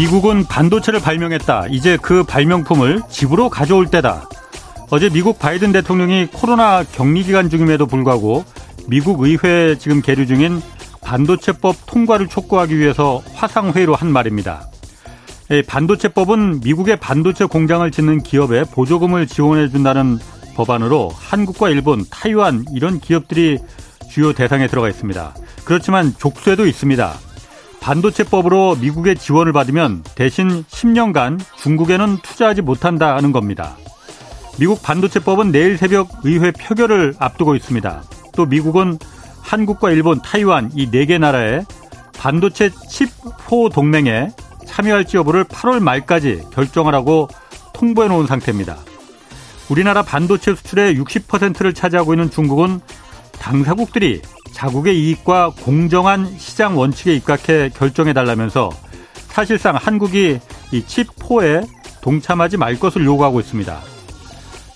미국은 반도체를 발명했다. 이제 그 발명품을 집으로 가져올 때다. 어제 미국 바이든 대통령이 코로나 격리 기간 중임에도 불구하고 미국 의회에 지금 계류 중인 반도체법 통과를 촉구하기 위해서 화상회의로 한 말입니다. 반도체법은 미국의 반도체 공장을 짓는 기업에 보조금을 지원해 준다는 법안으로 한국과 일본, 타이완 이런 기업들이 주요 대상에 들어가 있습니다. 그렇지만 족쇄도 있습니다. 반도체법으로 미국의 지원을 받으면 대신 10년간 중국에는 투자하지 못한다 하는 겁니다. 미국 반도체법은 내일 새벽 의회 표결을 앞두고 있습니다. 또 미국은 한국과 일본, 타이완 이 네 개 나라에 반도체 칩호 동맹에 참여할지 여부를 8월 말까지 결정하라고 통보해 놓은 상태입니다. 우리나라 반도체 수출의 60%를 차지하고 있는 중국은 당사국들이 자국의 이익과 공정한 시장 원칙에 입각해 결정해 달라면서 사실상 한국이 이 칩4에 동참하지 말 것을 요구하고 있습니다.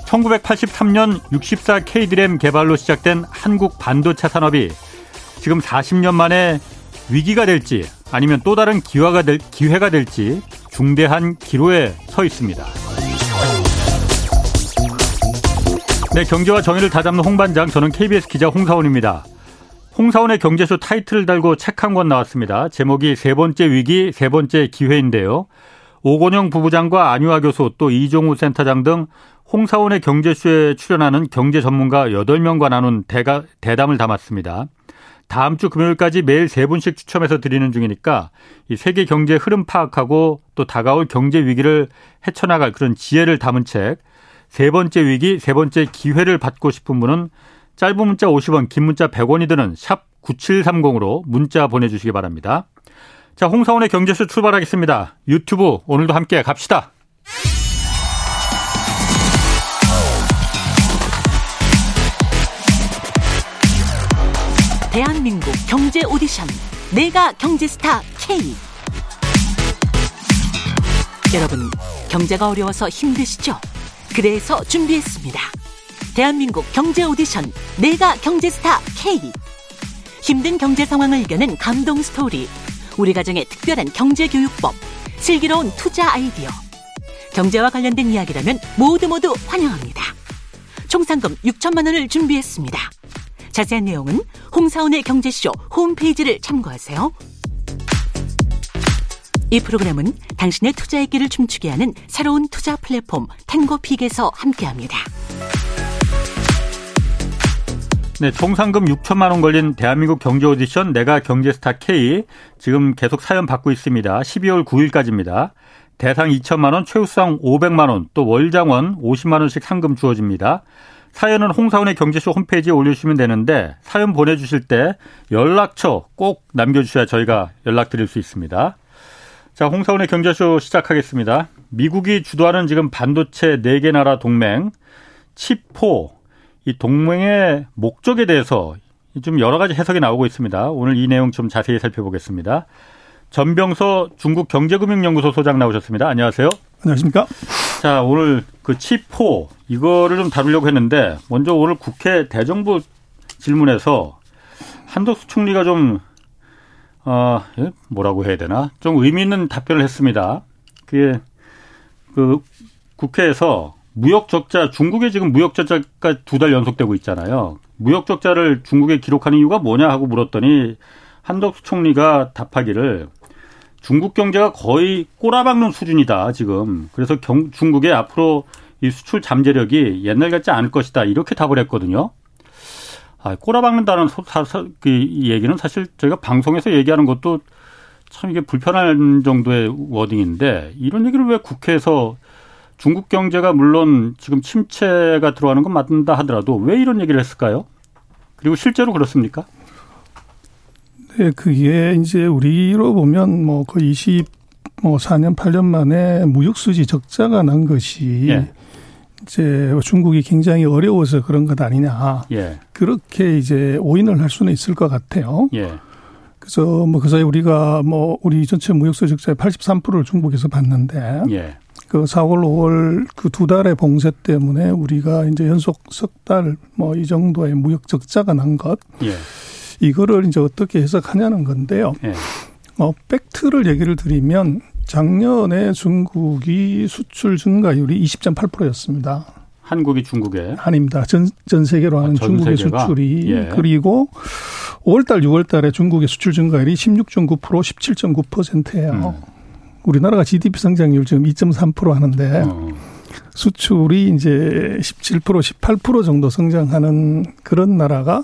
1983년 64K 드램 개발로 시작된 한국 반도체 산업이 지금 40년 만에 위기가 될지 아니면 또 다른 기회가, 될, 기회가 될지 중대한 기로에 서 있습니다. 네, 경제와 정의를 다잡는 홍반장, 저는 KBS 기자 홍사원입니다. 홍사원의 경제쇼 타이틀을 달고 책 한 권 나왔습니다. 제목이 세 번째 위기, 세 번째 기회인데요. 오건영 부부장과 안유아 교수 또 이종우 센터장 등 홍사원의 경제쇼에 출연하는 경제 전문가 8명과 나눈 대가, 대담을 담았습니다. 다음 주 금요일까지 매일 세 분씩 추첨해서 드리는 중이니까 이 세계 경제 흐름 파악하고 또 다가올 경제 위기를 헤쳐나갈 그런 지혜를 담은 책 세 번째 위기, 세 번째 기회를 받고 싶은 분은 짧은 문자 50원, 긴 문자 100원이 드는 샵 9730으로 문자 보내주시기 바랍니다. 자, 홍사원의 경제쇼 출발하겠습니다. 유튜브 오늘도 함께 갑시다. 대한민국 경제 오디션 내가 경제스타 K 여러분 경제가 어려워서 힘드시죠? 그래서 준비했습니다. 대한민국 경제 오디션 내가 경제스타 K 힘든 경제 상황을 이겨낸 감동 스토리 우리 가정의 특별한 경제 교육법 슬기로운 투자 아이디어 경제와 관련된 이야기라면 모두 모두 환영합니다. 총 상금 6천만 원을 준비했습니다. 자세한 내용은 홍사원의 경제쇼 홈페이지를 참고하세요. 이 프로그램은 당신의 투자의 길을 춤추게 하는 새로운 투자 플랫폼 텐고픽에서 함께합니다. 네, 총 상금 6천만 원 걸린 대한민국 경제 오디션 내가 경제스타 K 지금 계속 사연 받고 있습니다. 12월 9일까지입니다. 대상 2천만 원, 최우수상 500만 원, 또 월장원 50만 원씩 상금 주어집니다. 사연은 홍사원의 경제쇼 홈페이지에 올려주시면 되는데 사연 보내주실 때 연락처 꼭 남겨주셔야 저희가 연락드릴 수 있습니다. 자, 홍사원의 경제쇼 시작하겠습니다. 미국이 주도하는 지금 반도체 4개 나라 동맹, 칩포, 이 동맹의 목적에 대해서 좀 여러 가지 해석이 나오고 있습니다. 오늘 이 내용 좀 자세히 살펴보겠습니다. 전병서 중국 경제금융연구소 소장 나오셨습니다. 안녕하세요. 안녕하십니까? 자, 오늘 그 치포 이거를 좀 다루려고 했는데 먼저 오늘 국회 대정부 질문에서 한덕수 총리가 좀 어, 뭐라고 해야 되나? 좀 의미 있는 답변을 했습니다. 그게 그 국회에서 무역 적자 중국에 지금 무역 적자가 두 달 연속되고 있잖아요. 무역 적자를 중국에 기록하는 이유가 뭐냐 하고 물었더니 한덕수 총리가 답하기를 중국 경제가 거의 꼬라박는 수준이다 지금. 그래서 경, 중국의 앞으로 이 수출 잠재력이 옛날 같지 않을 것이다 이렇게 답을 했거든요. 아, 꼬라박는다는 소, 사, 사, 그 얘기는 사실 저희가 방송에서 얘기하는 것도 참 이게 불편한 정도의 워딩인데 이런 얘기를 왜 국회에서 중국 경제가 물론 지금 침체가 들어가는 건 맞는다 하더라도 왜 이런 얘기를 했을까요? 그리고 실제로 그렇습니까? 네, 그게 이제 우리로 보면 뭐 거의 20, 뭐 4년, 8년 만에 무역수지 적자가 난 것이 예. 이제 중국이 굉장히 어려워서 그런 것 아니냐. 예. 그렇게 이제 오인을 할 수는 있을 것 같아요. 예. 그래서 뭐 그 사이 우리가 뭐 우리 전체 무역수 적자의 83%를 중국에서 받는데 예. 그 4월, 5월 그 두 달의 봉쇄 때문에 우리가 이제 연속 석 달 뭐 이 정도의 무역 적자가 난 것. 예. 이거를 이제 어떻게 해석하냐는 건데요. 예. 어, 팩트를 얘기를 드리면 작년에 중국이 수출 증가율이 20.8%였습니다. 한국이 중국에 아닙니다. 전, 전 세계로 하는 아, 전 중국의 세계가? 수출이 예. 그리고 5월달, 6월달에 중국의 수출 증가율이 16.9% 17.9%예요. 음. 우리나라가 GDP 성장률 지금 2.3% 하는데 어. 수출이 이제 17% 18% 정도 성장하는 그런 나라가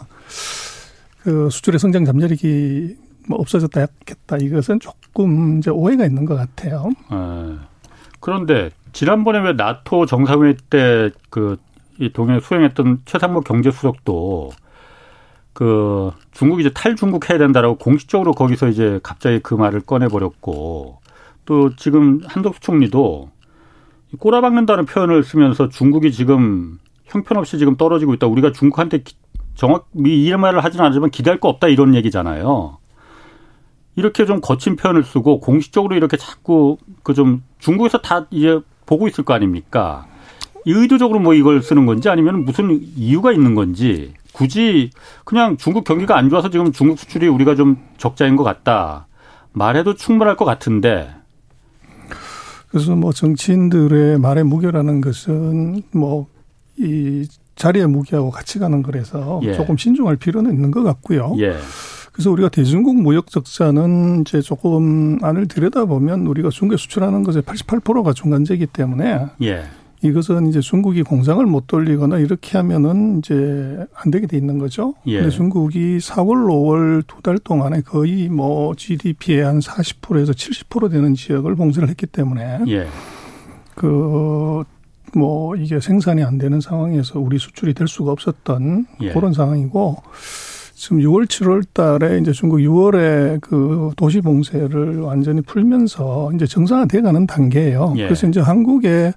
그 수출의 성장 잠재력이 뭐 없어졌다 했겠다 이것은 조금 이제 오해가 있는 것 같아요. 아, 그런데 지난번에 왜 나토 정상회의 때 그 이 동행 수행했던 최상목 경제수석도 그 중국이 이제 탈중국 해야 된다라고 공식적으로 거기서 이제 갑자기 그 말을 꺼내버렸고 또 지금 한덕수 총리도 꼬라박는다는 표현을 쓰면서 중국이 지금 형편없이 지금 떨어지고 있다. 우리가 중국한테 정확히 이 말을 하지는 않지만 기대할 거 없다 이런 얘기잖아요. 이렇게 좀 거친 표현을 쓰고 공식적으로 이렇게 자꾸 그 좀 중국에서 다 이제 보고 있을 거 아닙니까? 의도적으로 뭐 이걸 쓰는 건지 아니면 무슨 이유가 있는 건지 굳이 그냥 중국 경기가 안 좋아서 지금 중국 수출이 우리가 좀 적자인 것 같다. 말해도 충분할 것 같은데. 그래서 뭐 정치인들의 말의 무게라는 것은 뭐 이 자리의 무게하고 같이 가는 거라서 예. 조금 신중할 필요는 있는 것 같고요. 예. 그래서 우리가 대중국 무역 적자는 이제 조금 안을 들여다보면 우리가 중국에 수출하는 것의 88%가 중간재이기 때문에 예. 이것은 이제 중국이 공장을 못 돌리거나 이렇게 하면은 이제 안 되게 돼 있는 거죠. 예. 근데 중국이 4월, 5월 두 달 동안에 거의 뭐 GDP의 한 40%에서 70% 되는 지역을 봉쇄를 했기 때문에 예. 그뭐 이게 생산이 안 되는 상황에서 우리 수출이 될 수가 없었던 예. 그런 상황이고 지금 6월, 7월 달에 이제 중국 6월에 그 도시 봉쇄를 완전히 풀면서 이제 정상화돼 가는 단계예요. 예. 그래서 이제 한국의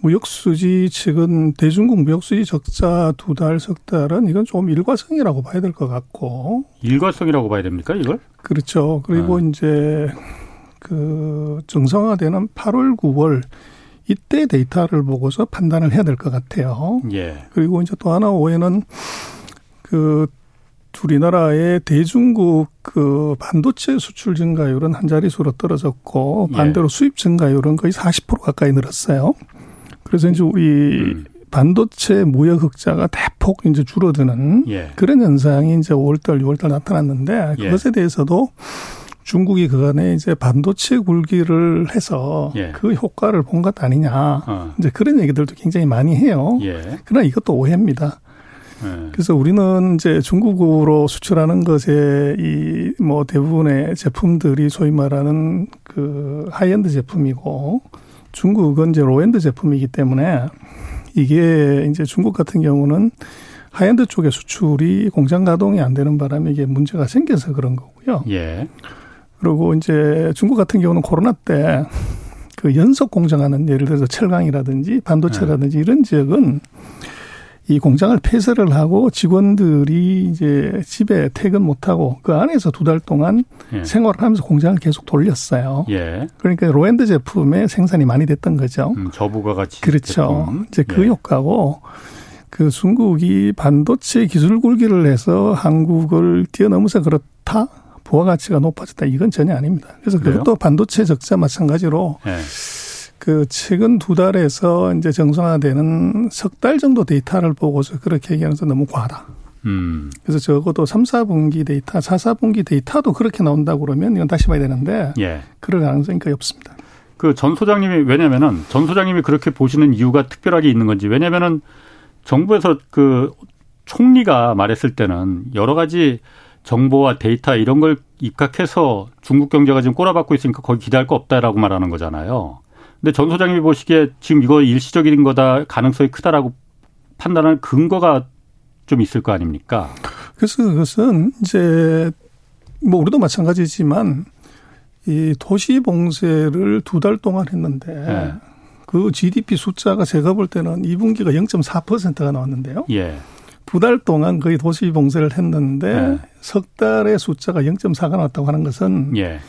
무역수지 측은 대중국 무역수지 적자 두 달, 석 달은 이건 좀 일과성이라고 봐야 될 것 같고. 일과성이라고 봐야 됩니까, 이걸? 그렇죠. 그리고 아. 이제 그 정상화되는 8월, 9월 이때 데이터를 보고서 판단을 해야 될 것 같아요. 예. 그리고 이제 또 하나 오해는 그 우리나라의 대중국 그 반도체 수출 증가율은 한 자릿수로 떨어졌고 예. 반대로 예. 수입 증가율은 거의 40% 가까이 늘었어요. 그래서 이제 우리 음. 반도체 무역 흑자가 대폭 이제 줄어드는 예. 그런 현상이 이제 5월달, 6월달 나타났는데 예. 그것에 대해서도 중국이 그간에 이제 반도체 굴기를 해서 예. 그 효과를 본 것 아니냐. 어. 이제 그런 얘기들도 굉장히 많이 해요. 예. 그러나 이것도 오해입니다. 네. 그래서 우리는 이제 중국으로 수출하는 것에 이 뭐 대부분의 제품들이 소위 말하는 그 하이엔드 제품이고 중국은 이제 low-end 제품이기 때문에 이게 이제 중국 같은 경우는 하이엔드 쪽의 수출이 공장 가동이 안 되는 바람에 이게 문제가 생겨서 그런 거고요. 예. 그리고 이제 중국 같은 경우는 코로나 때 그 연속 공장하는 예를 들어서 철강이라든지 반도체라든지 네. 이런 지역은 이 공장을 폐쇄를 하고 직원들이 이제 집에 퇴근 못하고 그 안에서 두 달 동안 예. 생활을 하면서 공장을 계속 돌렸어요. 예. 그러니까 low-end 제품의 생산이 많이 됐던 거죠. 음, 저부가 가치. 그렇죠. 제품. 이제 그 예. 효과고 그 중국이 반도체 기술 굴기를 해서 한국을 뛰어넘어서 그렇다? 부가가치가 높아졌다. 이건 전혀 아닙니다. 그래서 그래요? 그것도 반도체 적자 마찬가지로 예. 그 최근 두 달에서 이제 정상화되는 석 달 정도 데이터를 보고서 그렇게 얘기하는 건 너무 과하다. 음. 그래서 적어도 3, 4분기 데이터, 4, 4분기 데이터도 그렇게 나온다고 그러면 이건 다시 봐야 되는데 예. 그럴 가능성이 거의 없습니다. 그 전 소장님이 왜냐면은 전 소장님이 그렇게 보시는 이유가 특별하게 있는 건지 왜냐면은 정부에서 그 총리가 말했을 때는 여러 가지 정보와 데이터 이런 걸 입각해서 중국 경제가 지금 꼬라박고 있으니까 거기 기대할 거 없다라고 말하는 거잖아요. 근데 전 소장님이 보시기에 지금 이거 일시적인 거다 가능성이 크다라고 판단할 근거가 좀 있을 거 아닙니까? 그래서 그것은 이제 뭐 우리도 마찬가지지만 이 도시 봉쇄를 두 달 동안 했는데 네. 그 GDP 숫자가 제가 볼 때는 2분기가 0.4%가 나왔는데요. 예. 두달 동안 거의 도시 봉쇄를 했는데 네. 석 달의 숫자가 0.4가 나왔다고 하는 것은 예.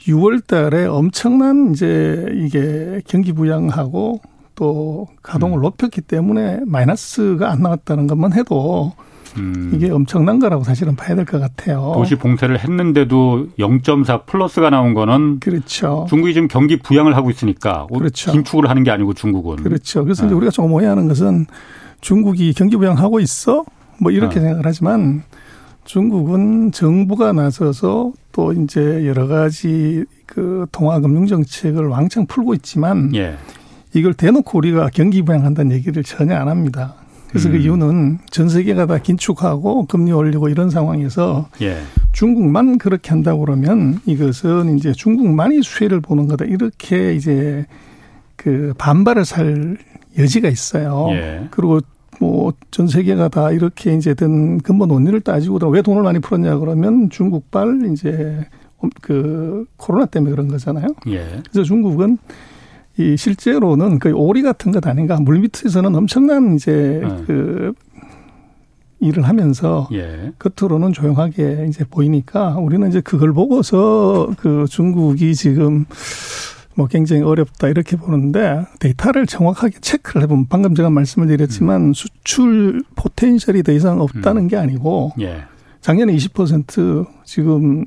6월 달에 엄청난 이제 이게 경기 부양하고 또 가동을 음. 높였기 때문에 마이너스가 안 나왔다는 것만 해도 음. 이게 엄청난 거라고 사실은 봐야 될 것 같아요. 도시 봉쇄를 했는데도 0.4 플러스가 나온 거는 그렇죠. 중국이 지금 경기 부양을 하고 있으니까 그렇죠. 긴축을 하는 게 아니고 중국은 그렇죠. 그래서 네. 이제 우리가 조금 오해하는 것은 중국이 경기 부양하고 있어 뭐 이렇게 네. 생각을 하지만 중국은 정부가 나서서 또 이제 여러 가지 그 통화 금융 정책을 왕창 풀고 있지만 예. 이걸 대놓고 우리가 경기 부양한다는 얘기를 전혀 안 합니다. 그래서 그 음. 그 이유는 전 세계가 다 긴축하고 금리 올리고 이런 상황에서 예. 중국만 그렇게 한다고 그러면 이것은 이제 중국만이 수혜를 보는 거다 이렇게 이제 그 반발을 살 여지가 있어요. 예. 그리고 뭐 전 세계가 다 이렇게 이제 된 근본 원리를 따지고 왜 돈을 많이 풀었냐 그러면 중국발 이제 그 코로나 때문에 그런 거잖아요. 예. 그래서 중국은 이 실제로는 거의 오리 같은 것 아닌가 물 밑에서는 엄청난 이제 네. 그 일을 하면서 예. 겉으로는 조용하게 이제 보이니까 우리는 이제 그걸 보고서 그 중국이 지금 뭐 굉장히 어렵다 이렇게 보는데 데이터를 정확하게 체크를 해보면 방금 제가 말씀을 드렸지만 음. 수출 포텐셜이 더 이상 없다는 음. 게 아니고 예. 작년에 20% 지금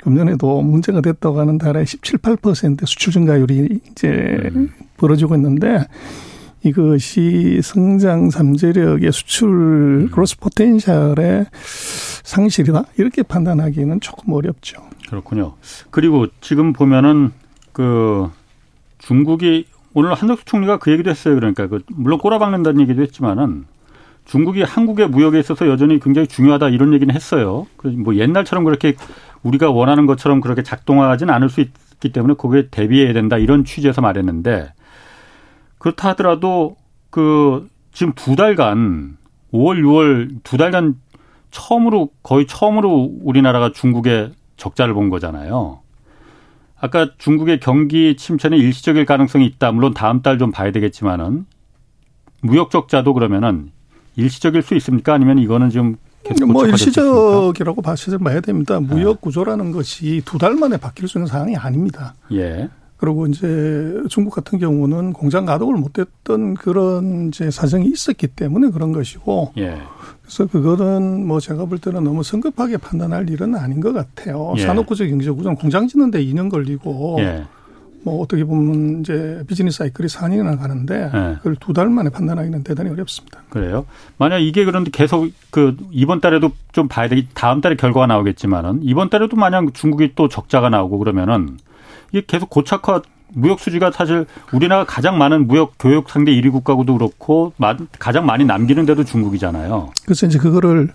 금년에도 문제가 됐다고 하는 달에 17, 8% 수출 증가율이 이제 음. 벌어지고 있는데 이것이 성장 잠재력의 수출 음. 그로스 포텐셜의 상실이다 이렇게 판단하기는 조금 어렵죠. 그렇군요. 그리고 지금 보면은 그 중국이 오늘 한덕수 총리가 그 얘기도 했어요. 그러니까 그 물론 꼬라박는다는 얘기도 했지만은 중국이 한국의 무역에 있어서 여전히 굉장히 중요하다 이런 얘기는 했어요. 그뭐 옛날처럼 그렇게 우리가 원하는 것처럼 그렇게 작동하지는 않을 수 있기 때문에 거기에 대비해야 된다 이런 취지에서 말했는데 그렇다 하더라도 그 지금 두 달간 5월, 6월 두 달간 처음으로 거의 처음으로 우리나라가 중국에 적자를 본 거잖아요. 아까 중국의 경기 침체는 일시적일 가능성이 있다. 물론 다음 달 좀 봐야 되겠지만은 무역 적자도 그러면은 일시적일 수 있습니까? 아니면 이거는 좀 계속 뭐 일시적이라고 봐야 됩니다. 무역 구조라는 것이 두 달 만에 바뀔 수 있는 상황이 아닙니다. 예. 그리고 이제 중국 같은 경우는 공장 가동을 못했던 그런 이제 사정이 있었기 때문에 그런 것이고. 예. 그래서 그거는 뭐 제가 볼 때는 너무 성급하게 판단할 일은 아닌 것 같아요. 예. 산업구조 경제구조는 공장 짓는데 2년 걸리고. 예. 뭐 어떻게 보면 이제 비즈니스 사이클이 4년이나 가는데 네. 그걸 두 달 만에 판단하기는 대단히 어렵습니다. 그래요? 만약 이게 그런데 계속 그 이번 달에도 좀 봐야 되기 다음 달에 결과가 나오겠지만은 이번 달에도 만약 중국이 또 적자가 나오고 그러면은 이게 계속 고착화 무역 수지가 사실 우리나라 가장 많은 무역 교역 상대 1위 국가고도 그렇고 가장 많이 남기는 데도 중국이잖아요. 그래서 이제 그거를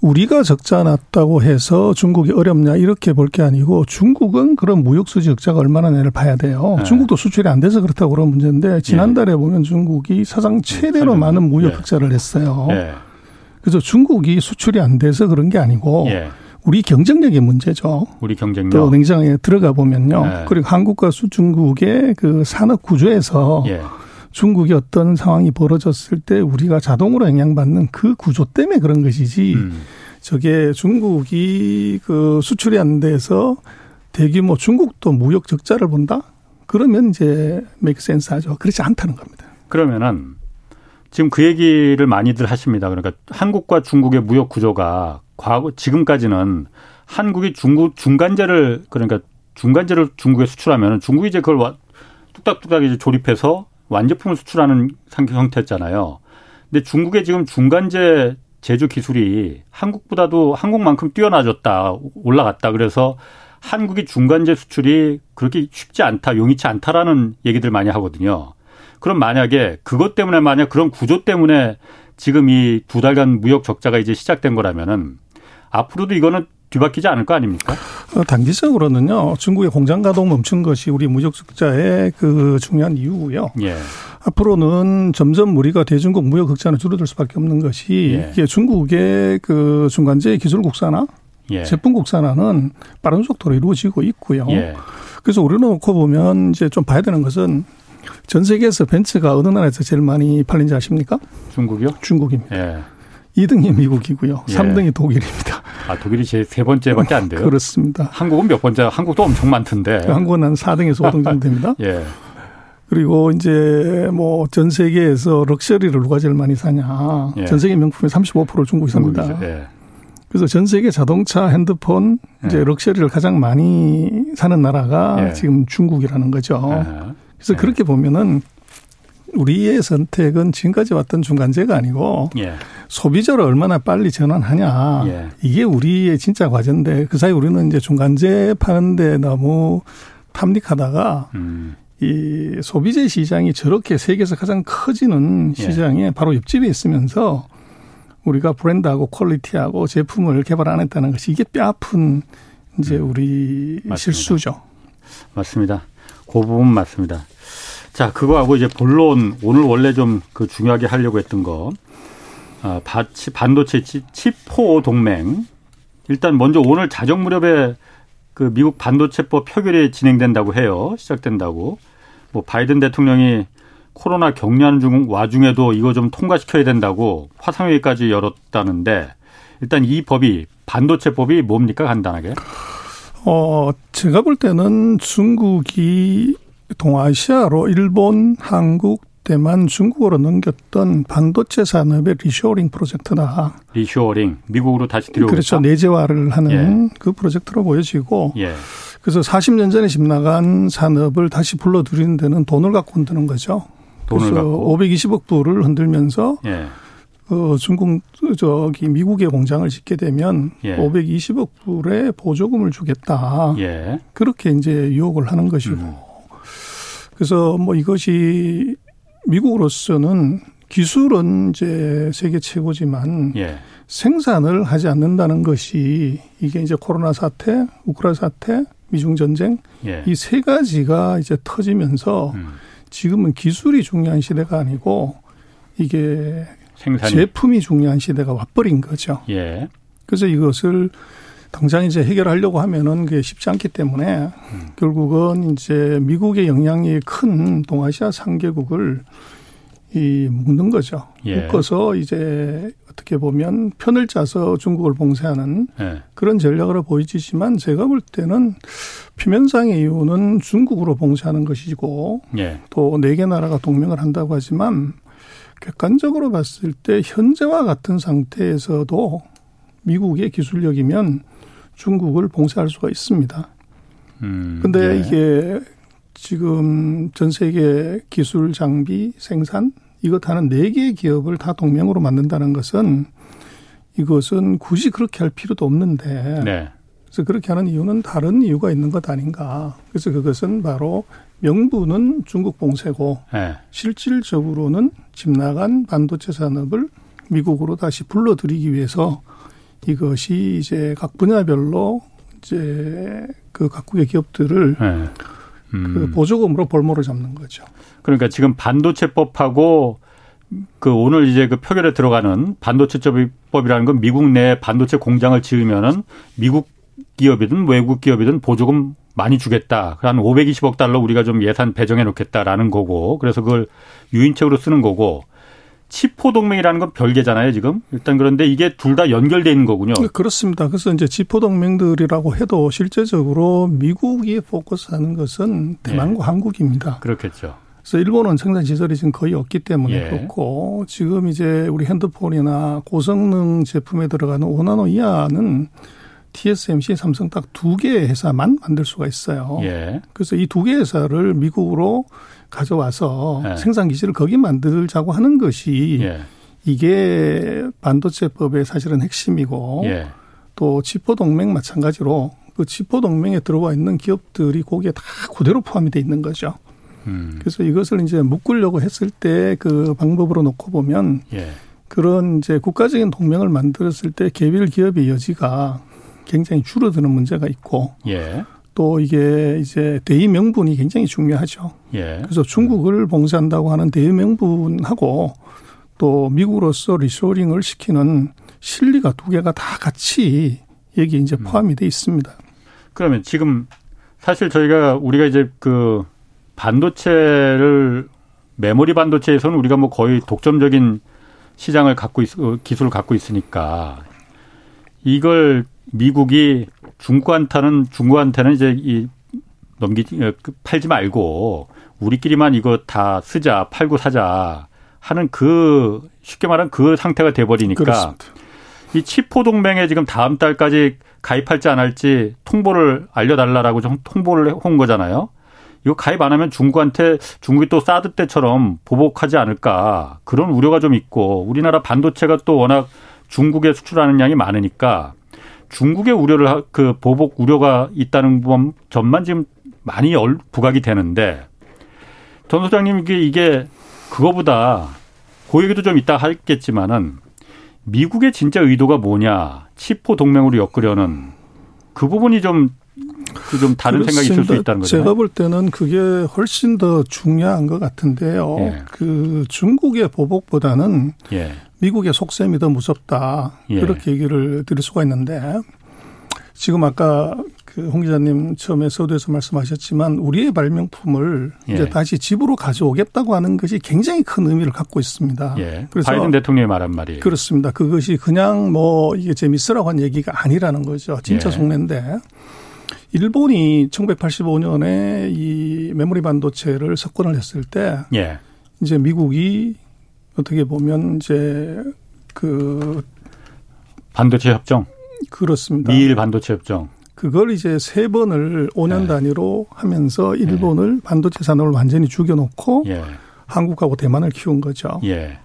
우리가 적자 났다고 해서 중국이 어렵냐 이렇게 볼 게 아니고 중국은 그런 무역 수지 적자가 얼마나 내를 봐야 돼요. 네. 중국도 수출이 안 돼서 그렇다고 그런 문제인데 지난달에 예. 보면 중국이 사상 최대로 음, 많은 무역 예. 적자를 냈어요. 예. 그래서 중국이 수출이 안 돼서 그런 게 아니고 예. 우리 경쟁력의 문제죠. 우리 경쟁력. 또 냉장에 들어가 보면요. 예. 그리고 한국과 수 중국의 그 산업 구조에서 예. 중국이 어떤 상황이 벌어졌을 때 우리가 자동으로 영향받는 그 구조 때문에 그런 것이지 음. 저게 중국이 그 수출이 안 돼서 대규모 중국도 무역 적자를 본다? 그러면 이제 메이크 센스 하죠. 그렇지 않다는 겁니다. 그러면은 지금 그 얘기를 많이들 하십니다. 그러니까 한국과 중국의 무역 구조가 과거 지금까지는 한국이 중국 중간재를 그러니까 중간재를 중국에 수출하면 중국이 이제 그걸 뚝딱뚝딱 이제 조립해서 완제품을 수출하는 형태였잖아요. 근데 중국의 지금 중간재 제조 기술이 한국보다도 한국만큼 뛰어나졌다, 올라갔다. 그래서 한국이 중간재 수출이 그렇게 쉽지 않다, 용이치 않다라는 얘기들 많이 하거든요. 그럼 만약에 그것 때문에 만약 그런 구조 때문에 지금 이 두 달간 무역 적자가 이제 시작된 거라면은 앞으로도 이거는 뒤바뀌지 않을 거 아닙니까? 어, 단기적으로는요. 중국의 공장 가동 멈춘 것이 우리 무역 적자의 그 중요한 이유고요. 예. 앞으로는 점점 우리가 대중국 무역 극자는 줄어들 수밖에 없는 것이 예. 이게 중국의 그 중간재 기술 국산화, 예. 제품 국산화는 빠른 속도로 이루어지고 있고요. 예. 그래서 우리는 놓고 보면 이제 좀 봐야 되는 것은 전 세계에서 벤츠가 어느 나라에서 제일 많이 팔린지 아십니까? 중국이요? 중국입니다. 예. 2등이 미국이고요. 예. 3등이 독일입니다. 아, 독일이 제 세 번째밖에 안 돼요? 그렇습니다. 한국은 몇 번째? 한국도 엄청 많던데. 한국은 한 4등에서 5등 정도 됩니다. 예. 그리고 이제 뭐 전 세계에서 럭셔리를 누가 제일 많이 사냐. 예. 전 세계 명품의 35%를 중국이 삽니다. 예. 그래서 전 세계 자동차, 핸드폰, 이제 예. 럭셔리를 가장 많이 사는 나라가 예. 지금 중국이라는 거죠. 그래서 예. 그렇게 보면은 우리의 선택은 지금까지 왔던 중간재가 아니고 예. 소비자를 얼마나 빨리 전환하냐 예. 이게 우리의 진짜 과제인데 그 사이 우리는 이제 중간재 파는데 너무 탐닉하다가 음. 이 소비재 시장이 저렇게 세계에서 가장 커지는 예. 시장에 예. 바로 옆집에 있으면서 우리가 브랜드하고 퀄리티하고 제품을 개발 안 했다는 것이 이게 뼈아픈 이제 음. 우리 맞습니다. 실수죠. 맞습니다. 그 부분 맞습니다. 자, 그거하고 이제 본론 오늘 원래 좀 그 중요하게 하려고 했던 거. 아, 반도체 치포 동맹. 일단 먼저 오늘 자정 무렵에 그 미국 반도체법 표결이 진행된다고 해요. 시작된다고. 뭐 바이든 대통령이 코로나 격리하는 중 와중에도 이거 좀 통과시켜야 된다고 화상회의까지 열었다는데 일단 이 법이 반도체 법이 뭡니까 간단하게? 어 제가 볼 때는 중국이 동아시아로 일본, 한국, 대만, 중국으로 넘겼던 반도체 산업의 리쇼링 프로젝트다. 리쇼링, 미국으로 다시 들여오겠다. 그렇죠. 내재화를 하는 예. 그 프로젝트로 보여지고 예. 그래서 40년 전에 집 나간 산업을 다시 불러들이는 데는 돈을 갖고 흔드는 거죠. 돈을 그래서 갖고. 520억 불을 흔들면서 예. 어, 중국 저기 미국의 공장을 짓게 되면 예. 520억 불의 보조금을 주겠다. 예. 그렇게 이제 유혹을 하는 것이고. 음. 그래서 뭐 이것이 미국으로서는 기술은 이제 세계 최고지만 예. 생산을 하지 않는다는 것이 이게 이제 코로나 사태, 우크라 사태, 미중 전쟁 예. 이세 가지가 이제 터지면서 음. 지금은 기술이 중요한 시대가 아니고 이게 생산이. 제품이 중요한 시대가 와버린 거죠. 예. 그래서 이것을 당장 이제 해결하려고 하면은 그게 쉽지 않기 때문에 음. 결국은 이제 미국의 영향이 큰 동아시아 3개국을 이 묶는 거죠. 예. 묶어서 이제 어떻게 보면 편을 짜서 중국을 봉쇄하는 예. 그런 전략으로 보이지만 제가 볼 때는 표면상의 이유는 중국으로 봉쇄하는 것이고 예. 또네 개 나라가 동맹을 한다고 하지만 객관적으로 봤을 때 현재와 같은 상태에서도 미국의 기술력이면 중국을 봉쇄할 수가 있습니다. 음, 근데 예. 이게 지금 전 세계 기술 장비 생산 이것 하는 네 개의 기업을 다 동맹으로 만든다는 것은 이것은 굳이 그렇게 할 필요도 없는데 네. 그래서 그렇게 하는 이유는 다른 이유가 있는 것 아닌가. 그래서 그것은 바로 명분은 중국 봉쇄고 네. 실질적으로는 집 나간 반도체 산업을 미국으로 다시 불러들이기 위해서 이것이 이제 각 분야별로 이제 그 각국의 기업들을 네. 음. 그 보조금으로 볼모를 잡는 거죠. 그러니까 지금 반도체법하고 그 오늘 이제 그 표결에 들어가는 반도체법이라는 건 미국 내 반도체 공장을 지으면은 미국 기업이든 외국 기업이든 보조금 많이 주겠다. 한 520억 달러 우리가 좀 예산 배정해 놓겠다라는 거고. 그래서 그걸 유인책으로 쓰는 거고. 치포 동맹이라는 건 별개잖아요, 지금. 일단 그런데 이게 둘 다 연결돼 있는 거군요. 네, 그렇습니다. 그래서 이제 치포 동맹들이라고 해도 실제적으로 미국이 포커스하는 것은 대만과 네. 한국입니다. 그렇겠죠. 그래서 일본은 생산 시설이 지금 거의 없기 때문에 예. 그렇고 지금 이제 우리 핸드폰이나 고성능 제품에 들어가는 5나노 이하는 TSMC, 삼성 딱 두 개의 회사만 만들 수가 있어요. 예. 그래서 이 두개 회사를 미국으로 가져와서 예. 생산 기지를 거기 만들자고 하는 것이 예. 이게 반도체법의 사실은 핵심이고 예. 또 치포 동맹 마찬가지로 그 치포 동맹에 들어와 있는 기업들이 거기에 다 그대로 포함이 돼 있는 거죠. 음. 그래서 이것을 이제 묶으려고 했을 때 그 방법으로 놓고 보면 예. 그런 이제 국가적인 동맹을 만들었을 때 개별 기업의 여지가 굉장히 줄어드는 문제가 있고 예. 또 이게 이제 대의 명분이 굉장히 중요하죠. 예. 그래서 중국을 봉쇄한다고 하는 대의 명분하고 또 미국으로서 리쇼링을 시키는 실리가 두 개가 다 같이 여기 이제 음. 포함이 돼 있습니다. 그러면 지금 사실 저희가 우리가 이제 그 반도체를 메모리 반도체에서는 우리가 뭐 거의 독점적인 시장을 갖고 있, 기술을 갖고 있으니까 이걸 미국이 중국한테는 중국한테는 이제 이 넘기지 어, 그 팔지 말고 우리끼리만 이거 다 쓰자 팔고 사자 하는 그 쉽게 말하면 그 상태가 돼버리니까 그렇습니다. 이 치포 동맹에 지금 다음 달까지 가입할지 안 할지 통보를 알려달라라고 좀 통보를 한 거잖아요. 이거 가입 안 하면 중국한테 중국이 또 사드 때처럼 보복하지 않을까 그런 우려가 좀 있고 우리나라 반도체가 또 워낙 중국에 수출하는 양이 많으니까 중국의 우려를 그 보복 우려가 있다는 점만 지금 많이 부각이 되는데 전 소장님 이게 이게 그거보다 그 얘기도 좀 이따 하겠지만은 미국의 진짜 의도가 뭐냐 치포 동맹으로 엮으려는 그 부분이 좀 그좀 다른. 생각이 있을 수 있다는 거죠. 제가 볼 때는 그게 훨씬 더 중요한 것 같은데요. 예. 그 중국의 보복보다는 예. 미국의 속셈이 더 무섭다. 예. 그렇게 얘기를 드릴 수가 있는데 지금 아까 그 홍 기자님 처음에 서두에서 말씀하셨지만 우리의 발명품을 예. 이제 다시 집으로 가져오겠다고 하는 것이 굉장히 큰 의미를 갖고 있습니다. 예. 그래서 바이든 대통령이 말한 말이에요. 그렇습니다. 그것이 그냥 뭐 이게 재밌으라고 한 얘기가 아니라는 거죠. 진짜 예. 속내인데 일본이 1985년에 이 메모리 반도체를 석권을 했을 때 예. 이제 미국이 어떻게 보면 이제 그 반도체 협정 그렇습니다. 미일 반도체 협정 그걸 이제 세 번을 5년 네. 단위로 하면서 일본을 네. 반도체 산업을 완전히 죽여놓고 예. 한국하고 대만을 키운 거죠. 예.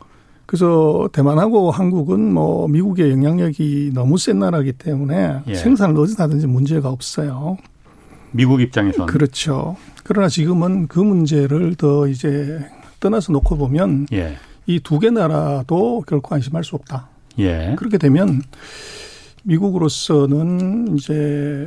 그래서 대만하고 한국은 뭐 미국의 영향력이 너무 센 나라이기 때문에 예. 생산을 어디서 하든지 문제가 없어요. 미국 입장에서는 그렇죠. 그러나 지금은 그 문제를 더 이제 떠나서 놓고 보면 예. 이 두 개 나라도 결코 안심할 수 없다. 예. 그렇게 되면 미국으로서는 이제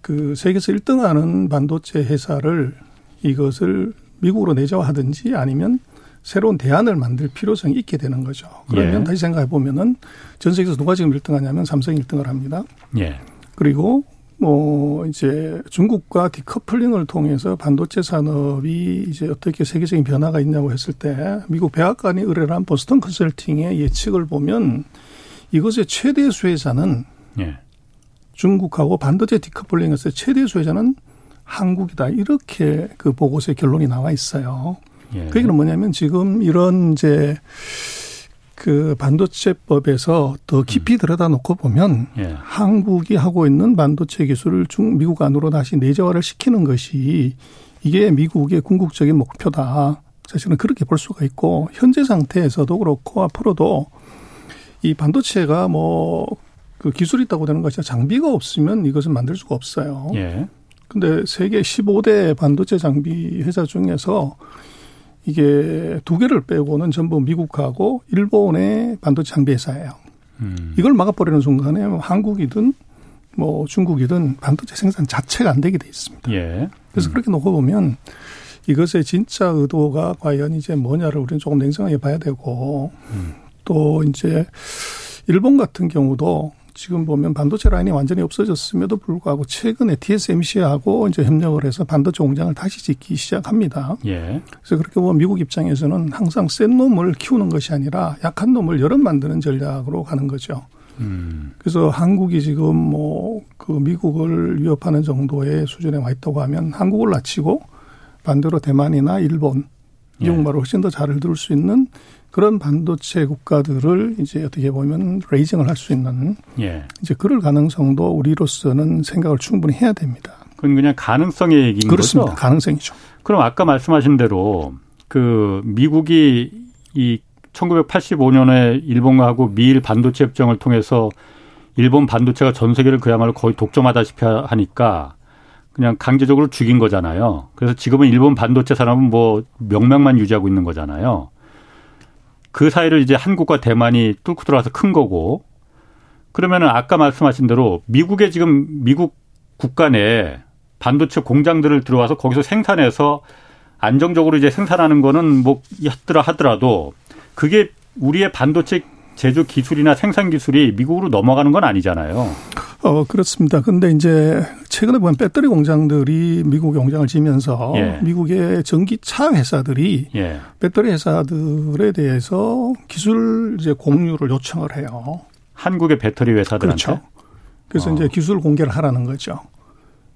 그 세계에서 1등하는 반도체 회사를 이것을 미국으로 내재화하든지 아니면 새로운 대안을 만들 필요성이 있게 되는 거죠. 그러면 예. 다시 생각해 보면은 전 세계에서 누가 지금 1등하냐면 삼성이 1등을 합니다. 예. 그리고 뭐 이제 중국과 디커플링을 통해서 반도체 산업이 이제 어떻게 세계적인 변화가 있냐고 했을 때 미국 백악관이 의뢰를 한 보스턴 컨설팅의 예측을 보면 이것의 최대 수혜자는 예. 중국하고 반도체 디커플링에서 최대 수혜자는 한국이다. 이렇게 그 보고서의 결론이 나와 있어요. 예. 그 얘기는 뭐냐면 지금 이런 이제 그 반도체법에서 더 깊이 음. 들여다 놓고 보면 예. 한국이 하고 있는 반도체 기술을 중 미국 안으로 다시 내재화를 시키는 것이 이게 미국의 궁극적인 목표다. 사실은 그렇게 볼 수가 있고 현재 상태에서도 그렇고 앞으로도 이 반도체가 뭐 그 기술이 있다고 되는 것이 장비가 없으면 이것은 만들 수가 없어요. 예. 근데 세계 15대 반도체 장비 회사 중에서 이게 두 개를 빼고는 전부 미국하고 일본의 반도체 장비 회사예요. 음. 이걸 막아버리는 순간에 한국이든 뭐 중국이든 반도체 생산 자체가 안 되게 돼 있습니다. 예. 그래서 음. 그렇게 놓고 보면 이것의 진짜 의도가 과연 이제 뭐냐를 우리는 조금 냉정하게 봐야 되고 음. 또 이제 일본 같은 경우도 지금 보면 반도체 라인이 완전히 없어졌음에도 불구하고 최근에 TSMC하고 이제 협력을 해서 반도체 공장을 다시 짓기 시작합니다. 예. 그래서 그렇게 보면 미국 입장에서는 항상 센 놈을 키우는 것이 아니라 약한 놈을 여러 만드는 전략으로 가는 거죠. 음. 그래서 한국이 지금 뭐 그 미국을 위협하는 정도의 수준에 와 있다고 하면 한국을 낮추고 반대로 대만이나 일본 예. 이용말을 훨씬 더 잘 들을 수 있는 그런 반도체 국가들을 이제 어떻게 보면 레이징을 할 수 있는 예. 이제 그럴 가능성도 우리로서는 생각을 충분히 해야 됩니다. 그건 그냥 가능성의 얘기인 그렇습니다. 거죠. 가능성이죠. 그럼 아까 말씀하신 대로 그 미국이 이 1985년에 일본하고 미일 반도체 협정을 통해서 일본 반도체가 전 세계를 그야말로 거의 독점하다시피 하니까 그냥 강제적으로 죽인 거잖아요. 그래서 지금은 일본 반도체 산업은 뭐 명명만 유지하고 있는 거잖아요. 그 사이를 이제 한국과 대만이 뚫고 들어와서 큰 거고. 그러면은 아까 말씀하신 대로 미국에 지금 미국 국가 내 반도체 공장들을 들어와서 거기서 생산해서 안정적으로 이제 생산하는 거는 뭐 하더라 하더라도 그게 우리의 반도체 제조 기술이나 생산 기술이 미국으로 넘어가는 건 아니잖아요. 어, 그렇습니다. 근데 이제 최근에 보면 배터리 공장들이 미국에 공장을 지면서 예. 미국의 전기차 회사들이 예. 배터리 회사들에 대해서 기술 이제 공유를 요청을 해요. 한국의 배터리 회사들한테. 그렇죠. 그래서 어. 이제 기술 공개를 하라는 거죠.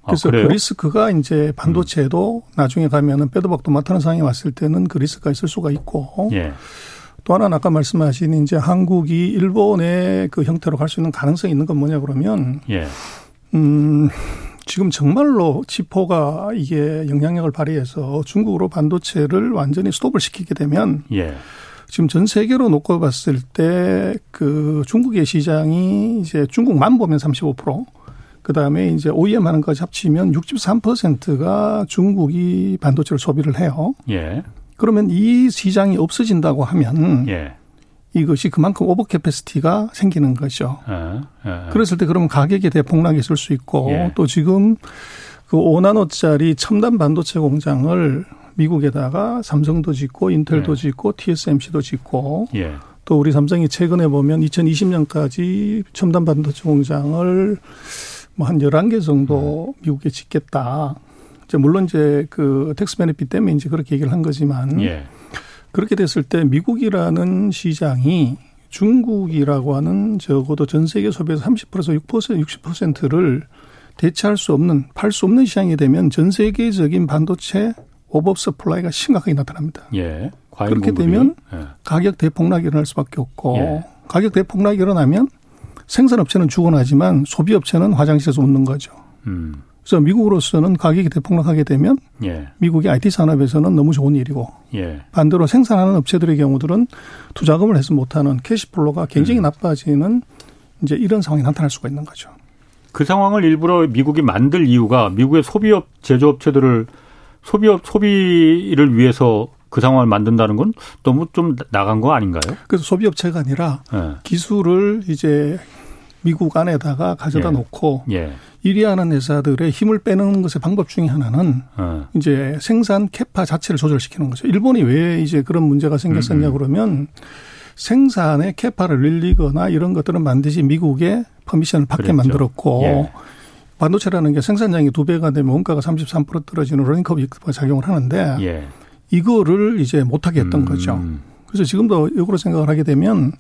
그래서 아, 그 리스크가 이제 반도체도 음. 나중에 가면은 빼도 박도 못하는 상황이 왔을 때는 그 리스크가 있을 수가 있고 예. 또 하나는 아까 말씀하신 이제 한국이 일본의 그 형태로 갈 수 있는 가능성이 있는 건 뭐냐 그러면 예. 음 지금 정말로 지포가 이게 영향력을 발휘해서 중국으로 반도체를 완전히 스톱을 시키게 되면 예. 지금 전 세계로 놓고 봤을 때 그 중국의 시장이 이제 중국만 보면 35%, 그 다음에 이제 OEM 하는 것까지 합치면 63%가 중국이 반도체를 소비를 해요. 예. 그러면 이 시장이 없어진다고 하면 예. 이것이 그만큼 over capacity가 생기는 거죠. 예. 예. 그랬을 때 그러면 가격이 대폭락이 있을 수 있고 예. 또 지금 그 5나노짜리 첨단 반도체 공장을 미국에다가 삼성도 짓고 인텔도 네. 짓고 TSMC도 짓고 예. 또 우리 삼성이 최근에 보면 2020년까지 첨단 반도체 공장을 뭐 한 11개 정도 음. 미국에 짓겠다. 이제 물론 이제 그 tax benefit 때문에 이제 그렇게 얘기를 한 거지만 예. 그렇게 됐을 때 미국이라는 시장이 중국이라고 하는 적어도 전 세계 소비에서 30%에서 6% 60%를 대체할 수 없는 팔 수 없는 시장이 되면 전 세계적인 반도체 오버 서플라이가 심각하게 나타납니다. 예. 그렇게 공급이. 되면 예. 가격 대폭락이 일어날 수밖에 없고 예. 가격 대폭락이 일어나면 생산업체는 죽어나지만 소비업체는 화장실에서 웃는 거죠. 음. 그래서 미국으로서는 가격이 대폭락하게 되면 예. 미국의 IT 산업에서는 너무 좋은 일이고 예. 반대로 생산하는 업체들의 경우들은 투자금을 해서 못하는 캐시플로가 굉장히 음. 나빠지는 이제 이런 상황이 나타날 수가 있는 거죠. 그 상황을 일부러 미국이 만들 이유가 미국의 소비업 제조업체들을 소비업 소비를 위해서 그 상황을 만든다는 건 너무 좀 나간 거 아닌가요? 그래서 소비업체가 아니라 네. 기술을 이제 미국 안에다가 가져다 예. 놓고 예. 1위 하는 회사들의 힘을 빼는 것의 방법 중에 하나는 예. 이제 생산 캐파 자체를 조절시키는 거죠. 일본이 왜 이제 그런 문제가 생겼었냐 음, 음. 그러면 생산의 capa를 늘리거나 이런 것들은 반드시 미국의 permission을 받게 그랬죠. 만들었고 예. 반도체라는 게 생산량이 두 배가 되면 원가가 33% 떨어지는 learning curve effect가 작용을 하는데 예. 이거를 이제 못하게 했던 음. 거죠. 그래서 지금도 역으로 생각을 하게 되면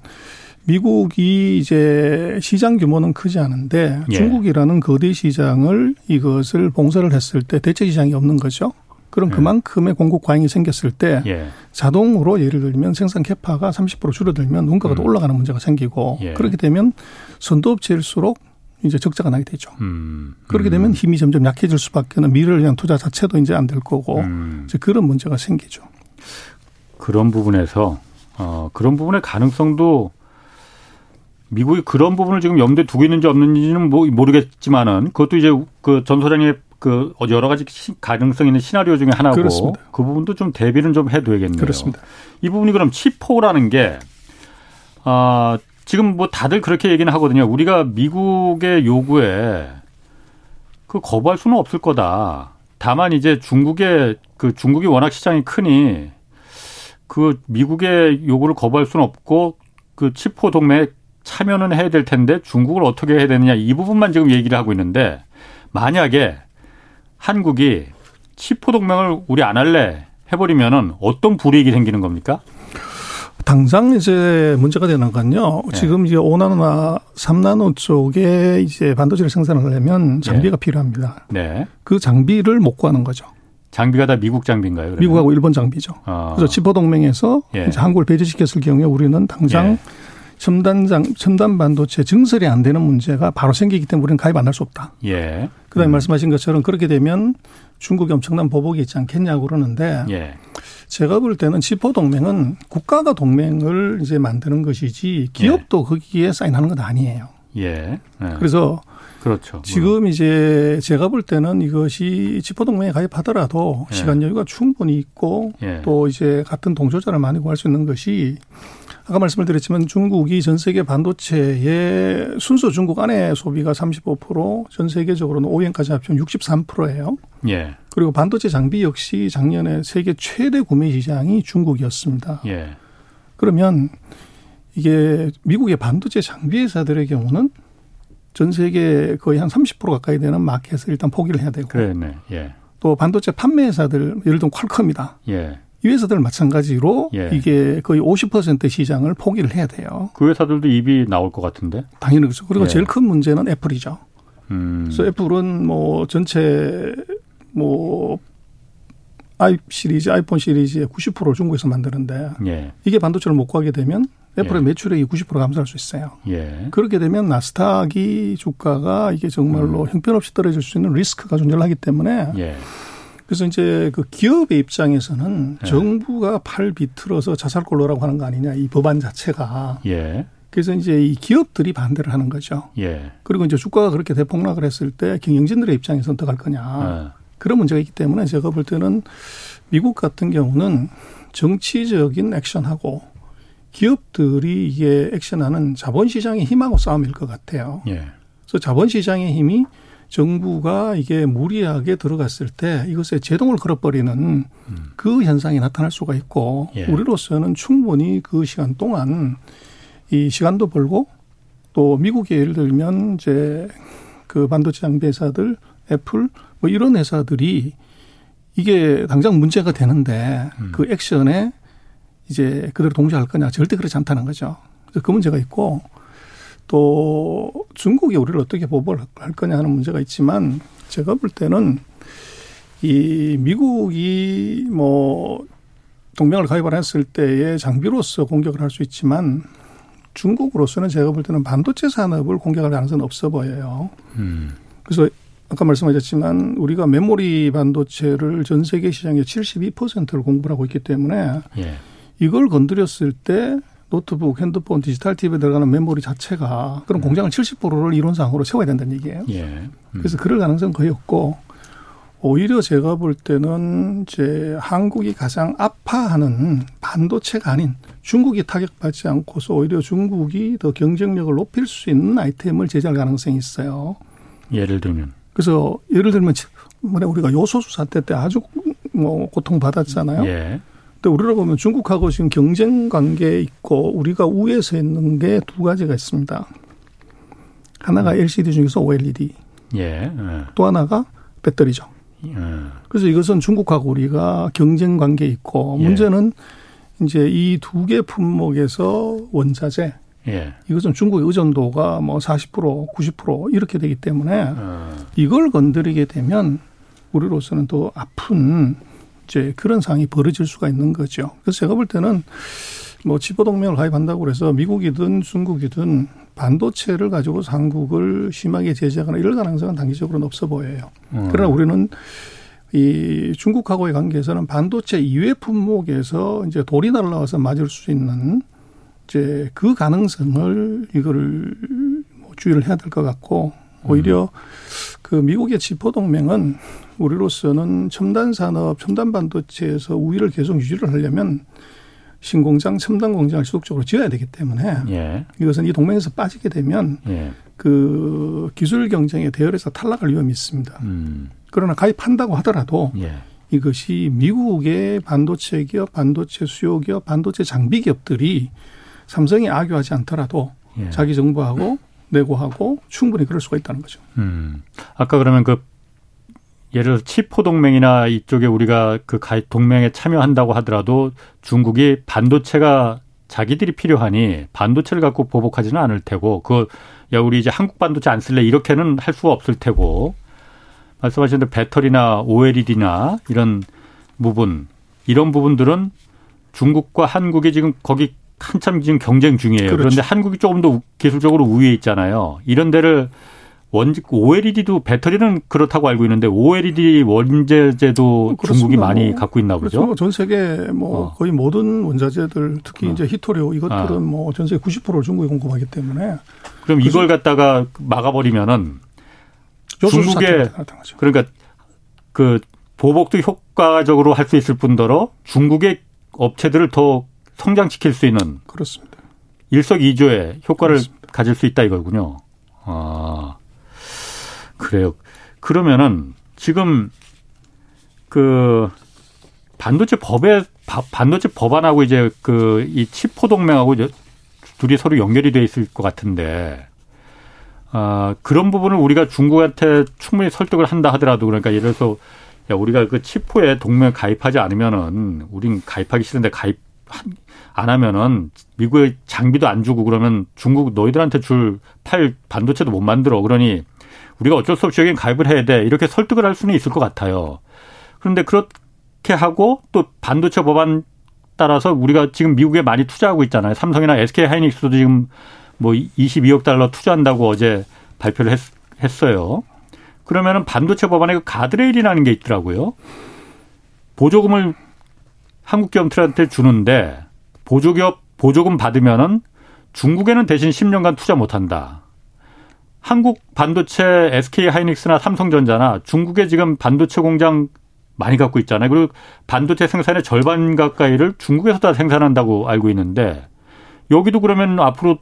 미국이 이제 시장 규모는 크지 않은데 예. 중국이라는 거대 시장을 이것을 봉쇄를 했을 때 대체 시장이 없는 거죠. 그럼 예. 그만큼의 공급 과잉이 생겼을 때 예. 자동으로 예를 들면 생산 캐파가 30% 줄어들면 원가가 음. 또 올라가는 문제가 생기고 예. 그렇게 되면 선도업체일수록 이제 적자가 나게 되죠. 음. 그렇게 되면 음. 힘이 점점 약해질 수밖에 는 미래를 위한 투자 자체도 이제 안 될 거고 음. 이제 그런 문제가 생기죠. 그런 부분에서 어 그런 부분의 가능성도 미국이 그런 부분을 지금 염두에 두고 있는지 없는지는 뭐 모르겠지만은 그것도 이제 그 전 소장의 그 여러 가지 가능성 있는 시나리오 중에 하나고 그렇습니다. 그 부분도 좀 대비는 좀 해둬야겠네요. 그렇습니다. 이 부분이 그럼 치포라는 게 아, 지금 뭐 다들 그렇게 얘기는 하거든요. 우리가 미국의 요구에 그 거부할 수는 없을 거다. 다만 이제 중국의 그 중국이 워낙 시장이 크니 그 미국의 요구를 거부할 수는 없고 그 치포 동맹에 참여는 해야 될 텐데 중국을 어떻게 해야 되느냐 이 부분만 지금 얘기를 하고 있는데 만약에 한국이 치포 동맹을 우리 안 할래 해버리면은 어떤 불이익이 생기는 겁니까? 당장 이제 문제가 되는 건요. 네. 지금 이제 5나노나 3나노 쪽에 이제 반도체를 생산하려면 장비가 네. 필요합니다. 네. 그 장비를 못 구하는 거죠. 장비가 다 미국 장비인가요? 그러면? 미국하고 일본 장비죠. 아. 그래서 지포 동맹에서 예. 한국을 배제시켰을 경우에 우리는 당장 예. 첨단 장 첨단 반도체 증설이 안 되는 문제가 바로 생기기 때문에 우리는 가입 안 할 수 없다. 예. 그다음에 음. 말씀하신 것처럼 그렇게 되면 중국이 엄청난 보복이 있지 않겠냐고 그러는데 예. 제가 볼 때는 지포 동맹은 국가가 동맹을 이제 만드는 것이지 기업도 예. 거기에 사인하는 건 아니에요. 예. 예. 그래서 그렇죠. 지금 이제 제가 볼 때는 이것이 지포 동맹에 가입하더라도 예. 시간 여유가 충분히 있고 예. 또 이제 같은 동조자를 많이 구할 수 있는 것이 아까 말씀을 드렸지만 중국이 전 세계 반도체의 순수 중국 안에 소비가 35%전 세계적으로는 OEM까지 합치면 63%예요. 예. 그리고 반도체 장비 역시 작년에 세계 최대 구매 시장이 중국이었습니다. 예. 그러면 이게 미국의 반도체 장비 회사들의 경우는 전 세계 거의 한 30% 가까이 되는 마켓을 일단 포기를 해야 되고. 그러네. 예. 또 반도체 판매 회사들 예를 들면 퀄컴이다. 예. 이 회사들 마찬가지로 예. 이게 거의 50% 시장을 포기를 해야 돼요. 그 회사들도 입이 나올 것 같은데? 당연히 그렇죠. 그리고 예. 제일 큰 문제는 애플이죠. 음. 그래서 애플은 뭐 전체 뭐 아이 시리즈, 아이폰 시리즈의 90%를 중국에서 만드는데 예. 이게 반도체를 못 구하게 되면 애플의 예. 매출액이 90% 감소할 수 있어요. 예. 그렇게 되면 나스닥이 주가가 이게 정말로 음. 형편없이 떨어질 수 있는 리스크가 존재하기 때문에 예. 그래서 이제 그 기업의 입장에서는 예. 정부가 팔 비틀어서 자살골로라고 하는 거 아니냐 이 법안 자체가. 예. 그래서 이제 이 기업들이 반대를 하는 거죠. 예. 그리고 이제 주가가 그렇게 대폭락을 했을 때 경영진들의 입장에서 어떡할 거냐. 그런 문제가 있기 때문에 제가 볼 때는 미국 같은 경우는 정치적인 액션하고 기업들이 이게 액션하는 자본시장의 힘하고 싸움일 것 같아요. 예. 그래서 자본시장의 힘이 정부가 이게 무리하게 들어갔을 때 이것에 제동을 걸어버리는 음. 그 현상이 나타날 수가 있고 예. 우리로서는 충분히 그 시간 동안 이 시간도 벌고 또 미국의 예를 들면 이제 그 반도체 장비 회사들 애플 뭐 이런 회사들이 이게 당장 문제가 되는데 음. 그 액션에 이제 그대로 동조할 거냐 절대 그렇지 않다는 거죠. 그 문제가 있고 또 중국이 우리를 어떻게 보복을 할 거냐 하는 문제가 있지만 제가 볼 때는 이 미국이 뭐 동맹을 가입을 했을 때에 장비로서 공격을 할 수 있지만 중국으로서는 제가 볼 때는 반도체 산업을 공격할 가능성은 없어 보여요. 음. 그래서 아까 말씀하셨지만 우리가 메모리 반도체를 전 세계 시장의 72%를 공부를 하고 있기 때문에 예. 이걸 건드렸을 때 노트북, 핸드폰, 디지털 TV에 들어가는 메모리 자체가 그런 음. 공장을 70%를 이론상으로 채워야 된다는 얘기예요. 예. 음. 그래서 그럴 가능성은 거의 없고 오히려 제가 볼 때는 이제 한국이 가장 아파하는 반도체가 아닌 중국이 타격받지 않고서 오히려 중국이 더 경쟁력을 높일 수 있는 아이템을 제작할 가능성이 있어요. 예를 들면 그래서 예를 들면 뭐냐 우리가 요소수 사태 때 아주 뭐 고통 받았잖아요. 예. 근데 우리로 보면 중국하고 지금 경쟁 관계에 있고 우리가 우위에 서 있는 게 두 가지가 있습니다. 하나가 음. LCD 중에서 OLED. 예. 예. 또 하나가 배터리죠. 예. 그래서 이것은 중국하고 우리가 경쟁 관계에 있고 예. 문제는 이제 이 두 개 품목에서 원자재 예. 이것은 중국의 의존도가 뭐 40% 90% 이렇게 되기 때문에 어. 이걸 건드리게 되면 우리로서는 또 아픈 이제 그런 상황이 벌어질 수가 있는 거죠. 그래서 제가 볼 때는 뭐 지보동맹을 가입한다고 그래서 미국이든 중국이든 반도체를 가지고 한국을 심하게 제재하거나 이럴 가능성은 단기적으로는 없어 보여요. 음. 그러나 우리는 이 중국하고의 관계에서는 반도체 이외 품목에서 이제 돌이 날라와서 맞을 수 있는 이제 그 가능성을 이거를 뭐 주의를 해야 될 것 같고 오히려 음. 그 미국의 지포 동맹은 우리로서는 첨단 산업, 첨단 반도체에서 우위를 계속 유지를 하려면 신공장, 첨단 공장을 지속적으로 지어야 되기 때문에 예. 이것은 이 동맹에서 빠지게 되면 예. 그 기술 경쟁에 대열에서 탈락할 위험이 있습니다. 음. 그러나 가입한다고 하더라도 예. 이것이 미국의 반도체 기업, 반도체 수요 기업, 반도체 장비 기업들이 삼성이 악유하지 않더라도 예. 자기 정부하고 내고하고 충분히 그럴 수가 있다는 거죠. 음. 아까 그러면 그 예를 들어 치포 동맹이나 이쪽에 우리가 그 동맹에 참여한다고 하더라도 중국이 반도체가 자기들이 필요하니 반도체를 갖고 보복하지는 않을 테고 그야 우리 이제 한국 반도체 안 쓸래 이렇게는 할 수가 없을 테고 말씀하신 대로 배터리나 OLED나 이런 부분 이런 부분들은 중국과 한국이 지금 거기 한참 지금 경쟁 중이에요. 그렇죠. 그런데 한국이 조금 더 기술적으로 우위에 있잖아요. 이런 데를 원직 OLED도 배터리는 그렇다고 알고 있는데 OLED 원자재도 뭐 중국이 많이 뭐, 갖고 있나 보죠. 그렇죠. 전 세계 뭐 어. 거의 모든 원자재들 특히 어. 이제 히토리오 이것들은 어. 뭐전 세계 90%를 중국이 공급하기 때문에 그럼 이걸 갖다가 막아버리면은 중국의 그러니까 그 보복도 효과적으로 할 수 있을 뿐더러 중국의 업체들을 더 성장시킬 수 있는 그렇습니다. 일석이조의 효과를 그렇습니다. 가질 수 있다 이거군요. 아. 그래요. 그러면은 지금 그 반도체 법에 반도체 법안하고 이제 그 이 치포 동맹하고 둘이 서로 연결이 돼 있을 것 같은데 아 그런 부분을 우리가 중국한테 충분히 설득을 한다 하더라도 그러니까 예를 들어서 야 우리가 그 치포에 동맹 가입하지 않으면은 우린 가입하기 싫은데 가입 안 하면은 미국의 장비도 안 주고 그러면 중국 너희들한테 줄 팔 반도체도 못 만들어 그러니 우리가 어쩔 수 없이 여긴 가입을 해야 돼. 이렇게 설득을 할 수는 있을 것 같아요. 그런데 그렇게 하고 또 반도체 법안 따라서 우리가 지금 미국에 많이 투자하고 있잖아요. 삼성이나 SK 하이닉스도 지금 뭐 22억 달러 투자한다고 어제 발표를 했, 했어요. 그러면은 반도체 법안에 그 가드레일이라는 게 있더라고요. 보조금을 한국 기업들한테 주는데 보조기업 보조금 받으면은 중국에는 대신 10년간 투자 못 한다. 한국 반도체 SK 하이닉스나 삼성전자나 중국에 지금 반도체 공장 많이 갖고 있잖아요. 그리고 반도체 생산의 절반 가까이를 중국에서 다 생산한다고 알고 있는데 여기도 그러면 앞으로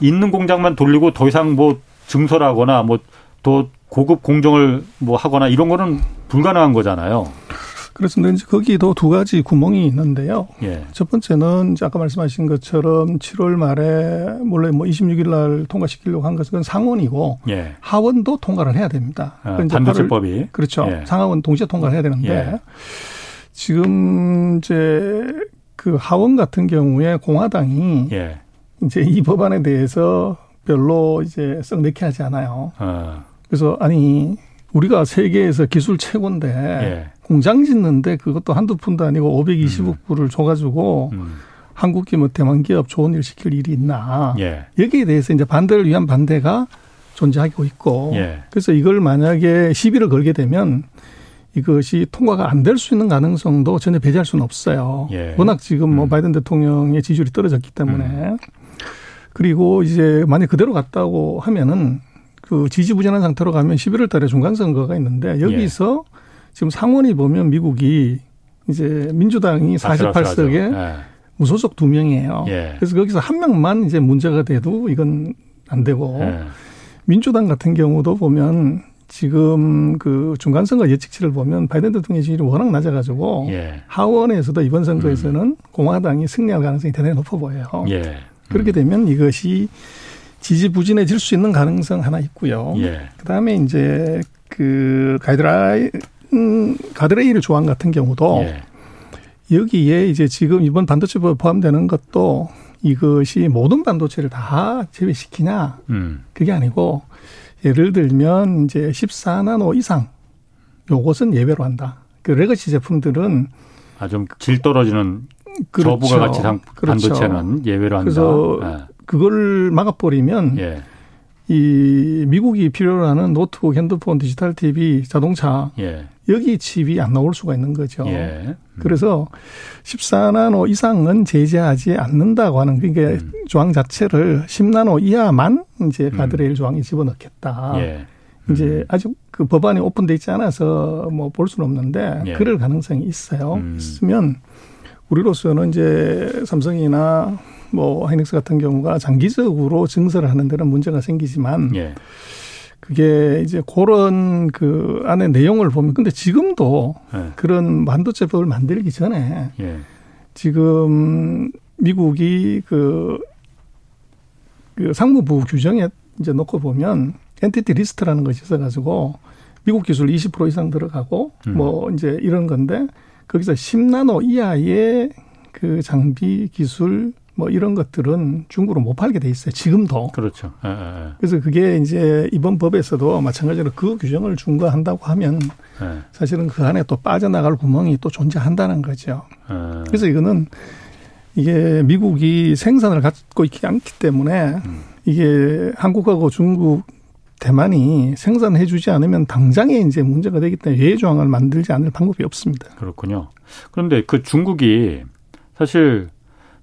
있는 공장만 돌리고 더 이상 뭐 증설하거나 뭐 더 고급 공정을 뭐 하거나 이런 거는 불가능한 거잖아요. 그래서 이제 거기도 두 가지 구멍이 있는데요. 예. 첫 번째는 이제 아까 말씀하신 것처럼 7월 말에 원래 뭐 26일 날 통과시키려고 한 것은 상원이고 예. 하원도 통과를 해야 됩니다. 어, 그러니까 반도체법이 그렇죠. 예. 상하원 동시에 통과를 해야 되는데 예. 지금 이제 그 하원 같은 경우에 공화당이 예. 이제 이 법안에 대해서 별로 이제 썩 내키하지 않아요. 어. 그래서 아니 우리가 세계에서 기술 최고인데 예. 공장 짓는데 그것도 한두 푼도 아니고 520억 불을 줘가지고 음. 한국 기업, 뭐 대만 기업 좋은 일 시킬 일이 있나. 예. 여기에 대해서 이제 반대를 위한 반대가 존재하고 있고. 예. 그래서 이걸 만약에 시비를 걸게 되면 이것이 통과가 안 될 수 있는 가능성도 전혀 배제할 수는 없어요. 예. 워낙 지금 뭐 음. 바이든 대통령의 지지율이 떨어졌기 때문에. 그리고 이제 만약 그대로 갔다고 하면은 그 지지부진한 상태로 가면 11월 달에 중간선거가 있는데 여기서 예. 지금 상원이 보면 미국이 이제 민주당이 48석에 예. 무소속 두 명이에요. 예. 그래서 거기서 한 명만 이제 문제가 돼도 이건 안 되고 예. 민주당 같은 경우도 보면 지금 그 중간 선거 예측치를 보면 바이든 대통령 지지율이 워낙 낮아가지고 예. 하원에서도 이번 선거에서는 공화당이 승리할 가능성이 대단히 높아 보여요. 예. 그렇게 되면 이것이 지지부진해질 수 있는 가능성 하나 있고요. 예. 그다음에 이제 그 가이드라인 음, 가드레일 조항 같은 경우도 예. 여기에 이제 지금 이번 반도체법 포함되는 것도 이것이 모든 반도체를 다 제외시키냐 음. 그게 아니고 예를 들면 이제 14나노 이상 요것은 예외로 한다. 그 legacy 제품들은 아, 좀 질 떨어지는 그렇죠. 저부가 가치 상 그렇죠. 반도체는 예외로 한다. 그래서 그걸 막아버리면 예. 이 미국이 필요로 하는 노트북, 핸드폰, 디지털 TV, 자동차 예. 여기 칩이 안 나올 수가 있는 거죠. 예. 그래서 14나노 이상은 제재하지 않는다고 하는 그러니까 음. 조항 자체를 10나노 이하만 이제 가드레일 조항에 집어넣겠다. 예. 이제 아직 그 법안이 오픈돼 있지 않아서 뭐 볼 수는 없는데 예. 그럴 가능성이 있어요. 음. 있으면 우리로서는 이제 삼성이나 뭐 하이닉스 같은 경우가 장기적으로 증설을 하는 데는 문제가 생기지만 예. 그게 이제 그런 그 안에 내용을 보면 근데 지금도 예. 그런 반도체법을 만들기 전에 예. 지금 미국이 그, 그 상무부 규정에 이제 놓고 보면 entity list라는 것이 있어가지고 미국 기술 20% 이상 들어가고 음. 뭐 이제 이런 건데 거기서 10나노 이하의 그 장비 기술 뭐 이런 것들은 중국으로 못 팔게 돼 있어요. 지금도. 그렇죠. 예, 예, 그래서 그게 이제 이번 법에서도 마찬가지로 그 규정을 중과한다고 하면 예. 사실은 그 안에 또 빠져나갈 구멍이 또 존재한다는 거죠. 예. 그래서 이거는 이게 미국이 생산을 갖고 있지 않기 때문에 음. 이게 한국하고 중국, 대만이 생산해 주지 않으면 당장에 이제 문제가 되기 때문에 예외 조항을 만들지 않을 방법이 없습니다. 그렇군요. 그런데 그 중국이 사실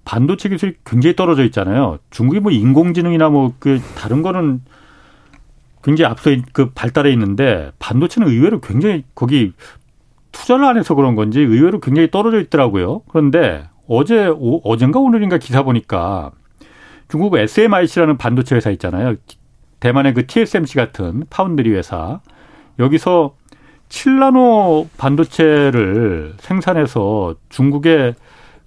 반도체 기술이 굉장히 떨어져 있잖아요. 중국이 뭐 인공지능이나 뭐 그 다른 거는 굉장히 앞서 있- 그 발달해 있는데 반도체는 의외로 굉장히 거기 투자를 안 해서 그런 건지 의외로 굉장히 떨어져 있더라고요. 그런데 어제 오, 어젠가 오늘인가 기사 보니까 중국 SMIC라는 반도체 회사 있잖아요. 대만의 그 TSMC 같은 파운드리 회사 여기서 7나노 반도체를 생산해서 중국의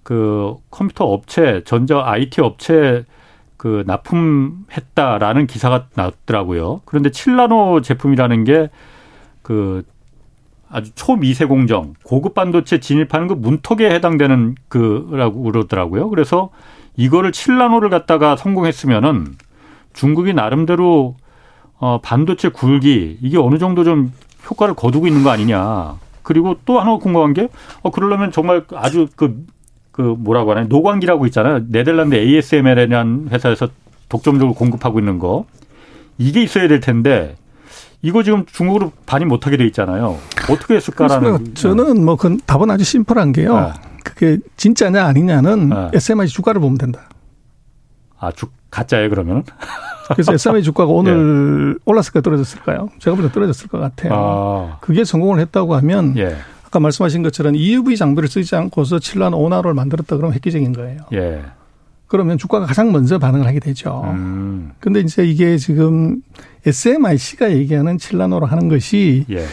그 컴퓨터 업체, 전자 IT 업체 그 납품했다라는 기사가 나왔더라고요. 그런데 7나노 제품이라는 게 그 아주 초미세 공정, 고급 반도체 진입하는 그 문턱에 해당되는 그라고 그러더라고요. 그래서 이거를 7나노를 갖다가 성공했으면은 중국이 나름대로 어, 반도체 굴기 이게 어느 정도 좀 효과를 거두고 있는 거 아니냐. 그리고 또 하나 궁금한 게, 어, 그러려면 정말 아주 그, 그 뭐라고 하나요? 노광기라고 있잖아요. 네덜란드 ASML이라는 회사에서 독점적으로 공급하고 있는 거. 이게 있어야 될 텐데, 이거 지금 중국으로 반입 못하게 돼 있잖아요. 어떻게 했을까라는. 저는 뭐, 그 답은 아주 심플한 게요. 네. 그게 진짜냐 아니냐는 네. SMI 주가를 보면 된다. 아, 주, 가짜예요, 그러면? 그래서 SMI 주가가 오늘 예. 올랐을까 떨어졌을까요? 제가 볼때 떨어졌을 것 같아요. 아. 그게 성공을 했다고 하면 예. 아까 말씀하신 것처럼 EUV 장비를 쓰지 않고서 7란 5나로를 만들었다 그러면 획기적인 거예요. 예. 그러면 주가가 가장 먼저 반응을 하게 되죠. 음. 근데 이제 이게 지금 SMIC가 얘기하는 7나노로 하는 것이 예.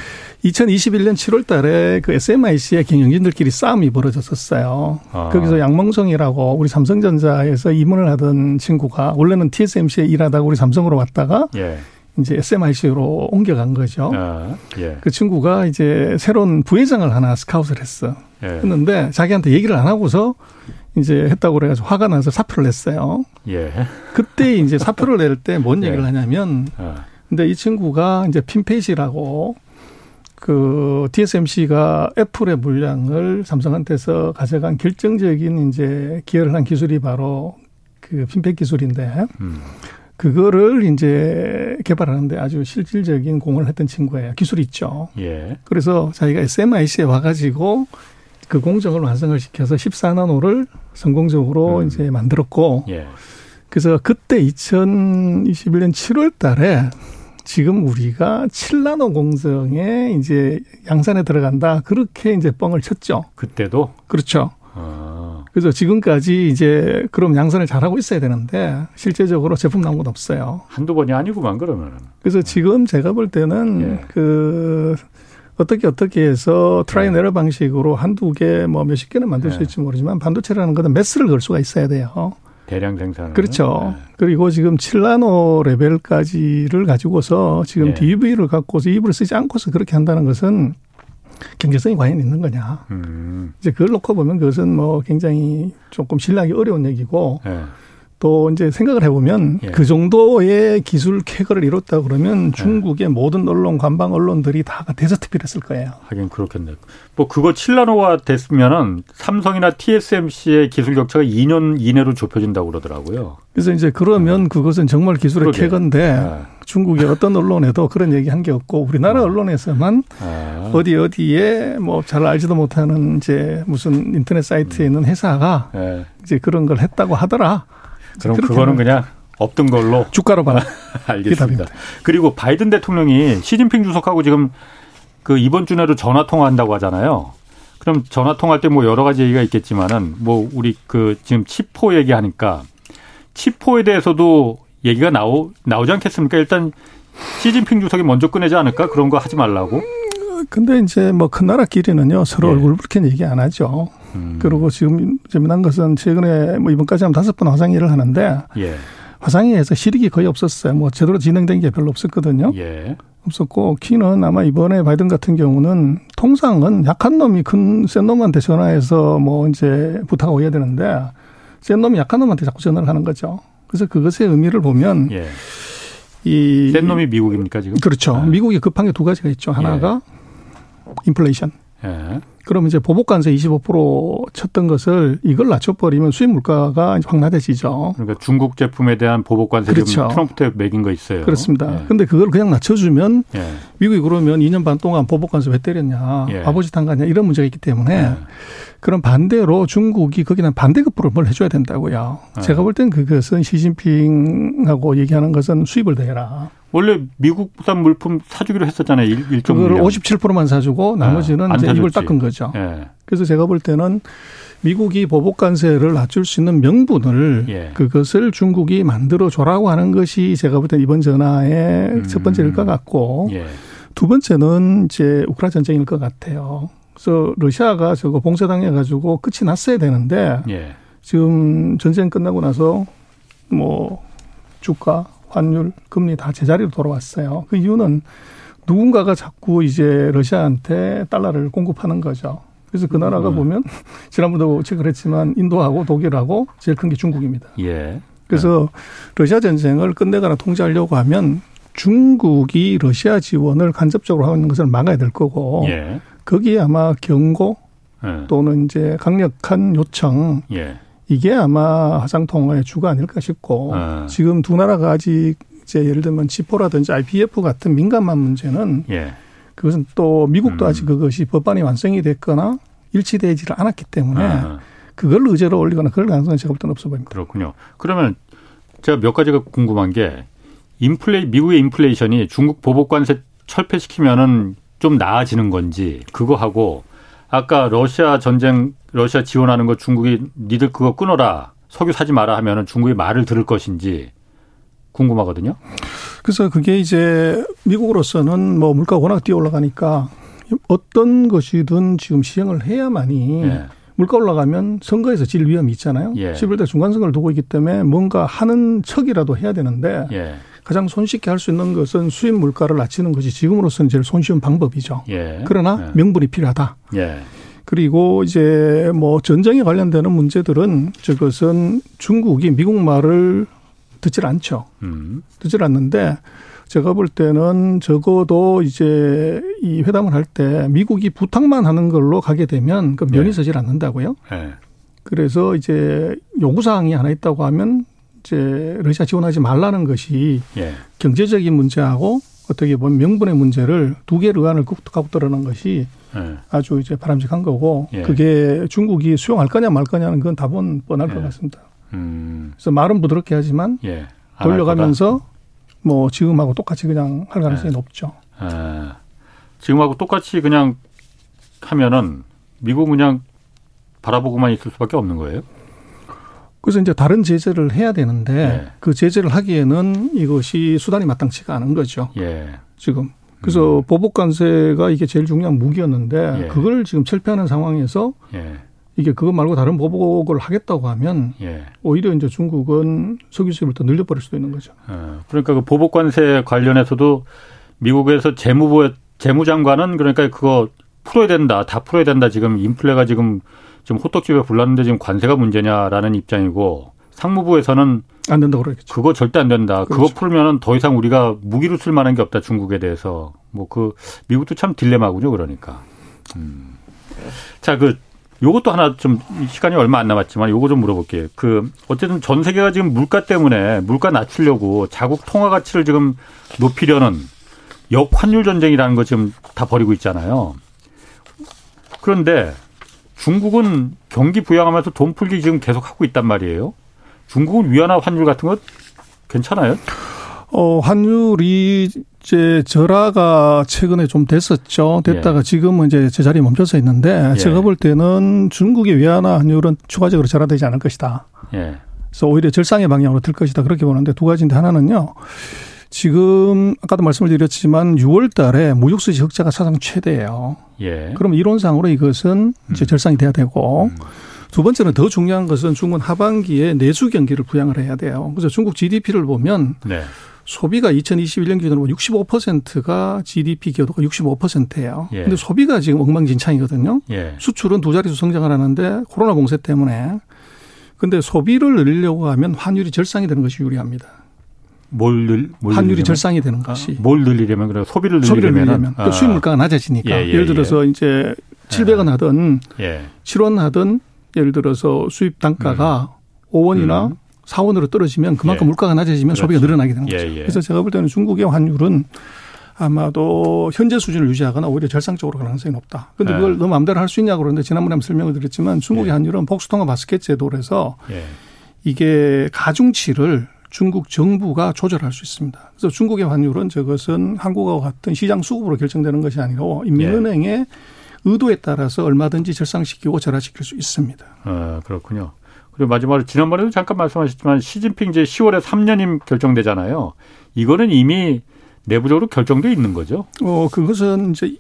2021년 7월 달에 그 SMIC의 경영진들끼리 싸움이 벌어졌었어요. 아. 거기서 양몽성이라고 우리 삼성전자에서 임원을 하던 친구가 원래는 TSMC에 일하다가 우리 삼성으로 왔다가 예. 이제 SMIC로 옮겨간 거죠. 아. 예. 그 친구가 이제 새로운 부회장을 하나 스카웃을 했어. 예. 했는데 자기한테 얘기를 안 하고서 이제 했다고 그래가지고 화가 나서 사표를 냈어요. 예. 그때 이제 사표를 낼 때뭔 예. 얘기를 하냐면 아. 근데 이 친구가 이제 핀페이시라고 그 TSMC가 애플의 물량을 삼성한테서 가져간 결정적인 이제 기여를 한 기술이 바로 그 핀팩 기술인데 음. 그거를 이제 개발하는데 아주 실질적인 공헌을 했던 친구예요. 기술이 있죠. 예. 그래서 자기가 SMIC에 와가지고 그 공정을 완성을 시켜서 14나노를 성공적으로 음. 이제 만들었고 예. 그래서 그때 2021년 7월 달에 지금 우리가 7나노 공정에 이제 양산에 들어간다. 그렇게 이제 뻥을 쳤죠. 그때도? 그렇죠. 아. 그래서 지금까지 이제 그럼 양산을 잘하고 있어야 되는데 실제적으로 제품 나온 건 없어요. 한두 번이 아니구만 그러면. 그래서 지금 제가 볼 때는 예. 그 어떻게 어떻게 해서 trial and error 네. 방식으로 한두 개 뭐 몇십 개는 만들 수 네. 있을지 모르지만 반도체라는 것은 mass를 걸 수가 있어야 돼요. 대량 생산. 그렇죠. 네. 그리고 지금 7나노 레벨까지를 가지고서 지금 네. DV를 갖고서 EUV를 쓰지 않고서 그렇게 한다는 것은 경제성이 과연 있는 거냐. 음. 이제 그걸 놓고 보면 그것은 뭐 굉장히 조금 신뢰하기 어려운 얘기고 네. 또 이제 생각을 해보면 예. 그 정도의 기술 쾌거를 이뤘다 그러면 예. 중국의 예. 모든 언론, 관방 언론들이 다 데저트필 했을 거예요. 하긴 그렇겠네요. 뭐 그거 7나노가 됐으면은 삼성이나 TSMC의 기술 격차가 2년 이내로 좁혀진다고 그러더라고요. 그래서 이제 그러면 네. 그것은 정말 기술의 그러게. 쾌거인데 네. 중국의 어떤 언론에도 그런 얘기 한 게 없고 우리나라 어. 언론에서만 아. 어디 어디에 뭐 잘 알지도 못하는 이제 무슨 인터넷 사이트에 음. 있는 회사가 네. 이제 그런 걸 했다고 하더라. 그럼 그거는 그냥 없던 걸로 주가로 봐라. 알겠습니다. 그리고 바이든 대통령이 시진핑 주석하고 지금 그 이번 주 내로 전화 통화한다고 하잖아요. 그럼 전화 통화할 때 뭐 여러 가지 얘기가 있겠지만은 뭐 우리 그 지금 치포 얘기하니까 치포에 대해서도 얘기가 나오 나오지 않겠습니까? 일단 시진핑 주석이 먼저 꺼내지 않을까? 그런 거 하지 말라고. 근데 이제 뭐 큰 나라끼리는요 서로 예. 얼굴 붉게 얘기 안 하죠. 음. 그리고 지금 재미난 것은 최근에 뭐 이번까지 하면 다섯 번 화상회의를 하는데 예. 화상회의에서 실익이 거의 없었어요. 뭐 제대로 진행된 게 별로 없었거든요. 예. 없었고 키는 아마 이번에 바이든 같은 경우는 통상은 약한 놈이 큰 센 놈한테 전화해서 뭐 이제 부탁 오야 되는데 센 놈이 약한 놈한테 자꾸 전화를 하는 거죠. 그래서 그것의 의미를 보면 예. 이센 놈이 미국입니까 지금? 그렇죠. 네. 미국이 급한 게 두 가지가 있죠. 하나가 예. 인플레이션. 예. 그러면 이제 보복관세 25% 쳤던 것을 이걸 낮춰버리면 수입 물가가 확 낮아지죠. 그러니까 중국 제품에 대한 보복관세 그렇죠. 트럼프 때 매긴 거 있어요. 그렇습니다. 예. 근데 그걸 그냥 낮춰주면 예. 미국이 그러면 2년 반 동안 보복관세 왜 때렸냐, 예. 아버지 탄거냐 이런 문제가 있기 때문에 예. 그럼 반대로 중국이 거기는 반대급부를 뭘 해줘야 된다고요. 예. 제가 볼 땐 그것은 시진핑하고 얘기하는 것은 수입을 대해라. 원래 미국산 물품 사주기로 했었잖아요. 일, 일종 그걸 57%만 사주고 나머지는 아, 이제 입을 닦은 거죠. 예. 그래서 제가 볼 때는 미국이 보복 관세를 낮출 수 있는 명분을 예. 그것을 중국이 만들어 줘라고 하는 것이 제가 볼 때 이번 전화의 음. 첫 번째일 것 같고 예. 두 번째는 이제 우크라 전쟁일 것 같아요. 그래서 러시아가 저거 봉쇄당해 가지고 끝이 났어야 되는데 예. 지금 전쟁 끝나고 나서 뭐 주가 환율, 금리 다 제자리로 돌아왔어요. 그 이유는 누군가가 자꾸 이제 러시아한테 달러를 공급하는 거죠. 그래서 그 나라가 음. 보면 지난번도 체크를 했지만 인도하고 독일하고 제일 큰 게 중국입니다. 예. 그래서 네. 러시아 전쟁을 끝내거나 통제하려고 하면 중국이 러시아 지원을 간접적으로 하는 것을 막아야 될 거고 예. 거기에 아마 경고 예. 또는 이제 강력한 요청 예. 이게 아마 화상 통화의 주가 아닐까 싶고 아. 지금 두 나라가 아직 이제 예를 들면 지포라든지 IPF 같은 민감한 문제는 예. 그것은 또 미국도 음. 아직 그것이 법안이 완성이 됐거나 일치되지를 않았기 때문에 아. 그걸 의제로 올리거나 그럴 가능성은 제가 볼 때는 없어 보입니다. 그렇군요. 그러면 제가 몇 가지가 궁금한 게 인플레 미국의 인플레이션이 중국 보복 관세 철폐시키면은 좀 나아지는 건지 그거 하고 아까 러시아 전쟁 러시아 지원하는 거 중국이 니들 그거 끊어라 석유 사지 마라 하면은 중국이 말을 들을 것인지 궁금하거든요. 그래서 그게 이제 미국으로서는 뭐 물가가 워낙 뛰어 올라가니까 어떤 것이든 지금 시행을 해야만이 예. 물가 올라가면 선거에서 질 위험이 있잖아요. 예. 11대 중간선거를 두고 있기 때문에 뭔가 하는 척이라도 해야 되는데 예. 가장 손쉽게 할 수 있는 것은 수입 물가를 낮추는 것이 지금으로서는 제일 손쉬운 방법이죠. 예. 그러나 예. 명분이 필요하다. 예. 그리고 이제 뭐 전쟁에 관련되는 문제들은 저것은 중국이 미국 말을 듣질 않죠. 음. 듣질 않는데 제가 볼 때는 적어도 이제 이 회담을 할 때 미국이 부탁만 하는 걸로 가게 되면 그 면이 네. 서질 않는다고요. 네. 그래서 이제 요구사항이 하나 있다고 하면 이제 러시아 지원하지 말라는 것이 네. 경제적인 문제하고 어떻게 보면 명분의 문제를 두 개의 의안을 갖고 들어는 것이 네. 아주 이제 바람직한 거고 예. 그게 중국이 수용할 거냐 말 거냐는 그건 답은 뻔할 것 예. 같습니다. 음. 그래서 말은 부드럽게 하지만 예. 돌려가면서 뭐 지금하고 똑같이 그냥 할 가능성이 네. 높죠. 네. 지금하고 똑같이 그냥 하면은 미국 그냥 바라보고만 있을 수밖에 없는 거예요. 그래서 이제 다른 제재를 해야 되는데 네. 그 제재를 하기에는 이것이 수단이 마땅치가 않은 거죠. 예. 지금 그래서 음. 보복 관세가 이게 제일 중요한 무기였는데 예. 그걸 지금 철폐하는 상황에서 예. 이게 그거 말고 다른 보복을 하겠다고 하면 예. 오히려 이제 중국은 석유 수입을 더 늘려버릴 수도 있는 거죠. 어, 그러니까 그 보복 관세 관련해서도 미국에서 재무부 재무장관은 그러니까 그거 풀어야 된다, 다 풀어야 된다. 지금 인플레가 지금 좀 호떡집에 불났는데 지금 관세가 문제냐라는 입장이고 상무부에서는 안 된다고 그러겠죠. 그거 절대 안 된다. 그렇죠. 그거 풀면은 더 이상 우리가 무기로 쓸 만한 게 없다. 중국에 대해서 뭐 그 미국도 참 딜레마군요. 그러니까. 음. 자, 그 요것도 하나 좀 시간이 얼마 안 남았지만 요거 좀 물어볼게요. 그 어쨌든 전 세계가 지금 물가 때문에 물가 낮추려고 자국 통화 가치를 지금 높이려는 역환율 전쟁이라는 거 지금 다 벌이고 있잖아요. 그런데 중국은 경기 부양하면서 돈 풀기 지금 계속 하고 있단 말이에요. 중국은 위안화 환율 같은 거 괜찮아요? 어, 환율이 이제 절하가 최근에 좀 됐었죠. 됐다가 예. 지금은 이제 제자리에 멈춰서 있는데 예. 제가 볼 때는 중국의 위안화 환율은 추가적으로 절하되지 않을 것이다. 예. 그래서 오히려 절상의 방향으로 들 것이다. 그렇게 보는데 두 가지인데 하나는요. 지금 아까도 말씀을 드렸지만 6월 달에 무역 수지 흑자가 사상 최대예요. 예. 그럼 이론상으로 이것은 이제 음. 절상이 돼야 되고 음. 두 번째는 더 중요한 것은 중국은 하반기에 내수 경기를 부양을 해야 돼요. 그래서 중국 GDP를 보면 네. 소비가 2021년 기준으로 65%가 GDP 기여도가 65%예요. 예. 근데 소비가 지금 엉망진창이거든요. 예. 수출은 두 자릿수 성장을 하는데 코로나 공세 때문에 근데 소비를 늘리려고 하면 환율이 절상이 되는 것이 유리합니다. 뭘, 늘, 뭘 환율이 늘리려면? 절상이 되는 것이. 아, 뭘 늘리려면 그래 소비를 늘리려면, 소비를 늘리려면. 아. 수입 물가가 낮아지니까 예, 예, 를 들어서 예. 이제 700원 하든 예. 7원 하든 예를 들어서 수입 단가가 음. 5원이나 음. 4원으로 떨어지면 그만큼 예. 물가가 낮아지면 그렇죠. 소비가 늘어나게 되는 거죠. 예, 예. 그래서 제가 볼 때는 중국의 환율은 아마도 현재 수준을 유지하거나 오히려 절상적으로 가능성이 높다. 그런데 예. 그걸 너무 마음대로 할 수 있냐고 그러는데 지난번에 한번 설명을 드렸지만 중국의 예. 환율은 복수통화 바스켓 제도로 해서 예. 이게 가중치를 중국 정부가 조절할 수 있습니다. 그래서 중국의 환율은 저것은 한국과 같은 시장 수급으로 결정되는 것이 아니고 인민은행의 의도에 따라서 얼마든지 절상시키고 절하시킬 수 있습니다. 아, 그렇군요. 그리고 마지막으로 지난번에도 잠깐 말씀하셨지만 시진핑 이제 10월에 3년임 결정되잖아요. 이거는 이미 내부적으로 결정돼 있는 거죠. 어, 그것은 이제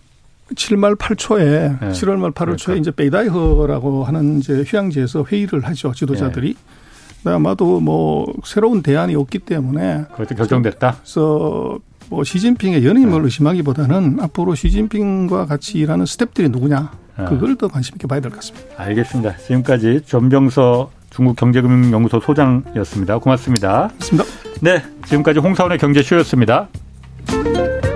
7말 8초에 네. 7월 말 8월 그러니까. 초에 이제 베이다이허라고 하는 이제 휴양지에서 회의를 하죠 지도자들이. 네. 아마도 뭐 새로운 대안이 없기 때문에 그것도 결정됐다. 그래서 뭐 시진핑의 연임을 네. 의심하기보다는 앞으로 시진핑과 같이 일하는 스탭들이 누구냐 네. 그걸 더 관심 있게 봐야 될 것 같습니다. 알겠습니다. 지금까지 전병서 중국경제금융연구소 소장이었습니다. 고맙습니다. 고맙습니다. 네, 지금까지 홍사원의 경제쇼였습니다. 네.